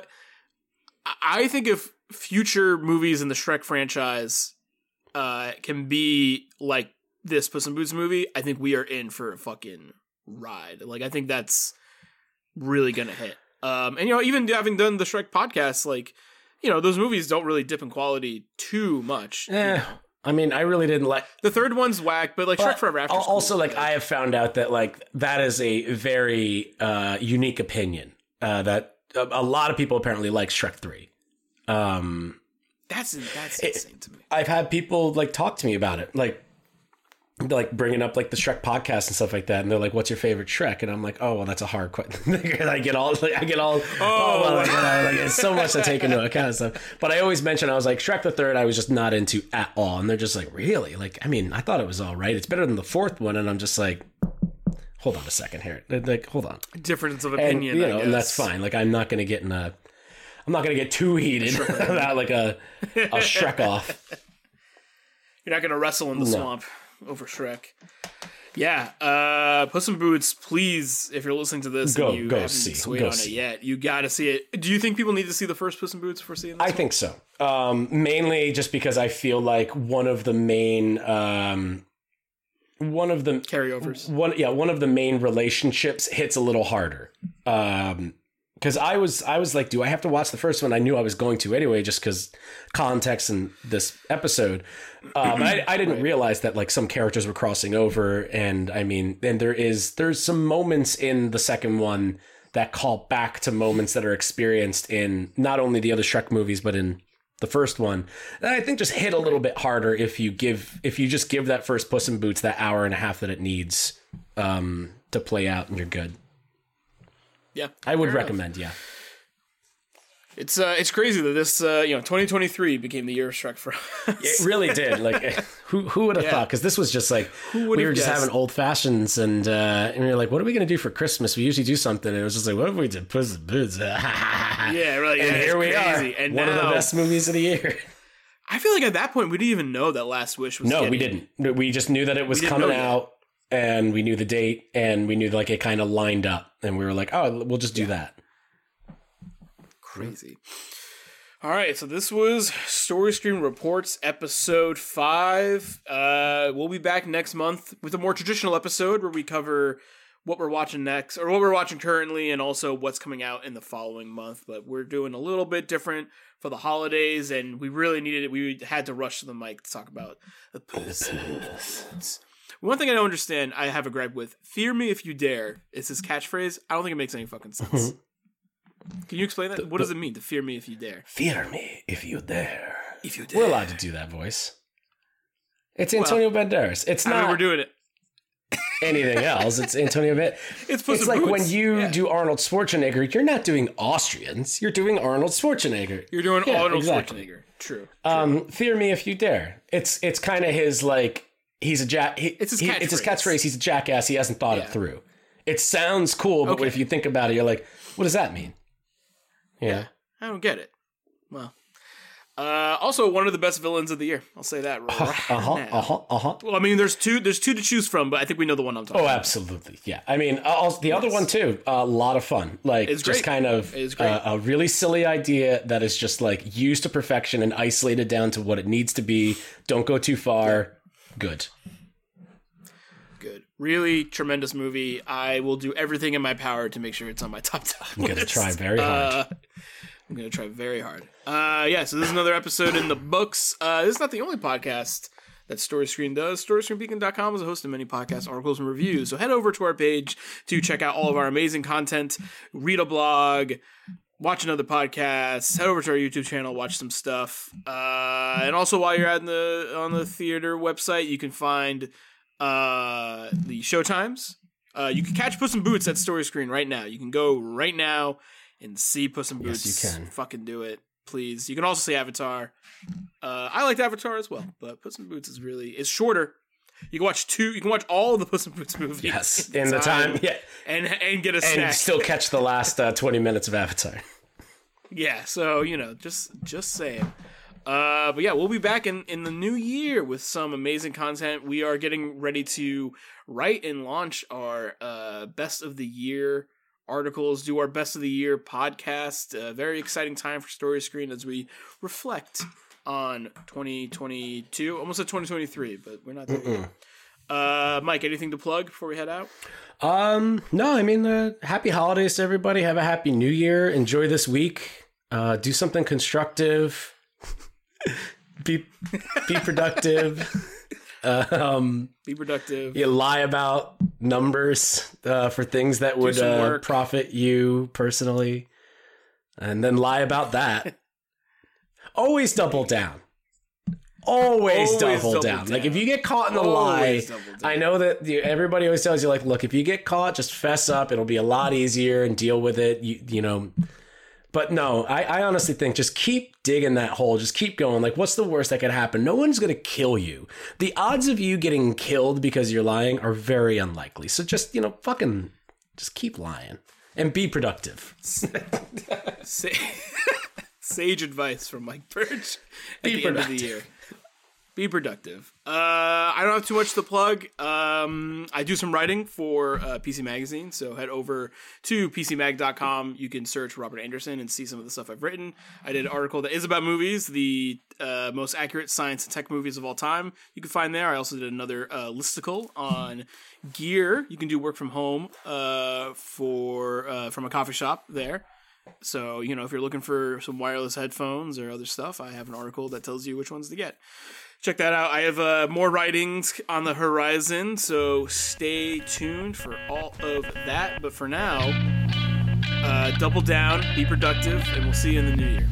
I- think if future movies in the Shrek franchise uh can be like this Puss in Boots movie, I think we are in for a fucking ride. Like I think that's really gonna hit. Um, and you know, even having done the Shrek podcast, like you know, those movies don't really dip in quality too much. you Eh, know. I mean, I really didn't like. The third one's whack, but like Shrek But Forever After. al- also, like I have found out that like that is a very uh, unique opinion. Uh, that a, a lot of people apparently like Shrek Three. Um, that's that's It- insane to me. I've had people like talk to me about it, like like bringing up like the Shrek podcast and stuff like that, and they're like, "What's your favorite Shrek?" And I'm like, "Oh, well, that's a hard question." and I get all like, I get all oh, oh well, like, you know, like, it's so much to take into account and stuff. But I always mention I was like Shrek the third, I was just not into at all, and they're just like, "Really?" Like, I mean, I thought it was all right. It's better than the fourth one, and I'm just like. Hold on a second here. Like, hold on Difference of and opinion, you I know, and that's fine. Like I'm not going to get in a, I'm not gonna get too heated about like a a Shrek off. You're not gonna wrestle in the swamp over Shrek. Yeah, uh, Puss in Boots. Please, if you're listening to this, Go- and you go haven't see, swayed go on see. it yet, you got to see it. Do you think people need to see the first Puss in Boots before seeing this? I think so. Um, mainly just because I feel like one of the main um, one of the carryovers? one yeah one of the main relationships hits a little harder um because i was i was like do i have to watch the first one? I knew i was going to anyway just because context in this episode. Um I, I didn't realize that like some characters were crossing over and i mean and there is there's some moments in the second one that call back to moments that are experienced in not only the other shrek movies but in the first one. That I think just hit a little bit harder if you give if you just give that first Puss in Boots that hour and a half that it needs um, to play out and you're good. Yeah, I would fair enough. recommend, yeah. It's uh, it's crazy that this uh, you know 2023 became the year of Shrek for us. It really did. Like who who would have Yeah. thought? Because this was just like we were just having old fashions and uh, and we were like, what are we gonna do for Christmas? We usually do something, and it was just like, what if we did Puss in Boots? yeah, yeah, really. and yeah, here we crazy. are, And one now, of the best movies of the year. I feel like at that point we didn't even know that Last Wish was. No, we didn't. We just knew that it was coming out, and we knew the date, and we knew like it kind of lined up, and we were like, oh, we'll just do that. Crazy. All right, so this was Story Screen Reports episode five. Uh, we'll be back next month with a more traditional episode where we cover what we're watching next, or what we're watching currently, and also what's coming out in the following month. But we're doing a little bit different for the holidays, and we really needed it. We had to rush to the mic to talk about the Puss in Boots. One thing I don't understand, I have a gripe with "Fear me if you dare." Is his catchphrase? I don't think it makes any fucking sense. Can you explain that? What does it mean to fear me if you dare? Fear me if you dare. If you dare. We're allowed to do that voice. It's Antonio Banderas. It's I not mean, we're doing it. anything else. It's Antonio Banderas. It's It's like Boots. when you Yeah. do Arnold Schwarzenegger, you're not doing Austrians. You're doing Arnold Schwarzenegger. You're doing Yeah, Arnold exactly. Schwarzenegger. True. Um, fear me if you dare. It's it's kind of his like he's a jack. He, It's his he- it's his catchphrase. catchphrase. He's a jackass. He hasn't thought Yeah. it through. It sounds cool, but Okay. if you think about it, you're like, what does that mean? Yeah. I don't get it. Well, uh, also one of the best villains of the year. I'll say that right Uh huh. Uh huh. Uh huh. Well, I mean, there's two. There's two to choose from, but I think we know the one I'm talking. Oh, about. absolutely. Yeah. I mean, uh, also, the other one too. A lot of fun. Like It's just great. kind of uh, a really silly idea that is just like used to perfection and isolated down to what it needs to be. Don't go too far. Good. Good. Really tremendous movie. I will do everything in my power to make sure it's on my top ten. I'm gonna try very hard. Uh, I'm gonna try very hard. Uh, yeah. So this is another episode in the books. Uh, this is not the only podcast that Story Screen does. StoryScreenBeacon.com is a host of many podcasts, articles, and reviews. So head over to our page to check out all of our amazing content, read a blog, watch another podcast, head over to our YouTube channel, watch some stuff. Uh, and also while you're at the on the theater website, you can find uh, the show times. Uh, you can catch Puss in Boots at Story Screen right now. You can go right now and see Puss in Boots. Yes, you can. Fucking do it, please. You can also see Avatar. Uh, I liked Avatar as well, but Puss in Boots is really it's shorter. You can watch two. You can watch all the Puss in Boots movies. yes. In the time. Yeah. and and get a And snack. still catch the last uh, 20 minutes of Avatar. Yeah, so you know, just just saying. Uh, but yeah, we'll be back in in the new year with some amazing content. We are getting ready to write and launch our uh best of the year articles, do our best of the year podcast. Uh, very exciting time for Story Screen as we reflect on 2022, almost at 2023, but we're not there. yet. Uh, Mike, anything to plug before we head out? Um, no, I mean, uh, happy holidays to everybody. Have a happy new year. Enjoy this week. Uh, do something constructive. be be productive. um, Be productive. you lie about numbers uh, for things that would uh, profit you personally, and then lie about that. Always double down. Always, Always double, double down. Like if you get caught in the Always lie. I know that you, everybody always tells you like, look, if you get caught, just fess up. It'll be a lot easier and deal with it. You you know. But no, I, I honestly think just keep digging that hole. Just keep going. Like, what's the worst that could happen? No one's going to kill you. The odds of you getting killed because you're lying are very unlikely. So just, you know, fucking just keep lying and be productive. Say, Sage advice from Mike Birch at Be the end of the year. Be productive. Uh, I don't have too much to plug. Um, I do some writing for uh, PC Magazine, so head over to PCMag.com. You can search Robert Anderson and see some of the stuff I've written. I did an article that is about movies, the uh, most accurate science and tech movies of all time. You can find there. I also did another uh, listicle on gear. You can do work from home uh, for uh, from a coffee shop there. So, you know, if you're looking for some wireless headphones or other stuff, I have an article that tells you which ones to get. Check that out. I have uh, more writings on the horizon, so stay tuned for all of that. But for now, uh, double down, be productive, and we'll see you in the new year.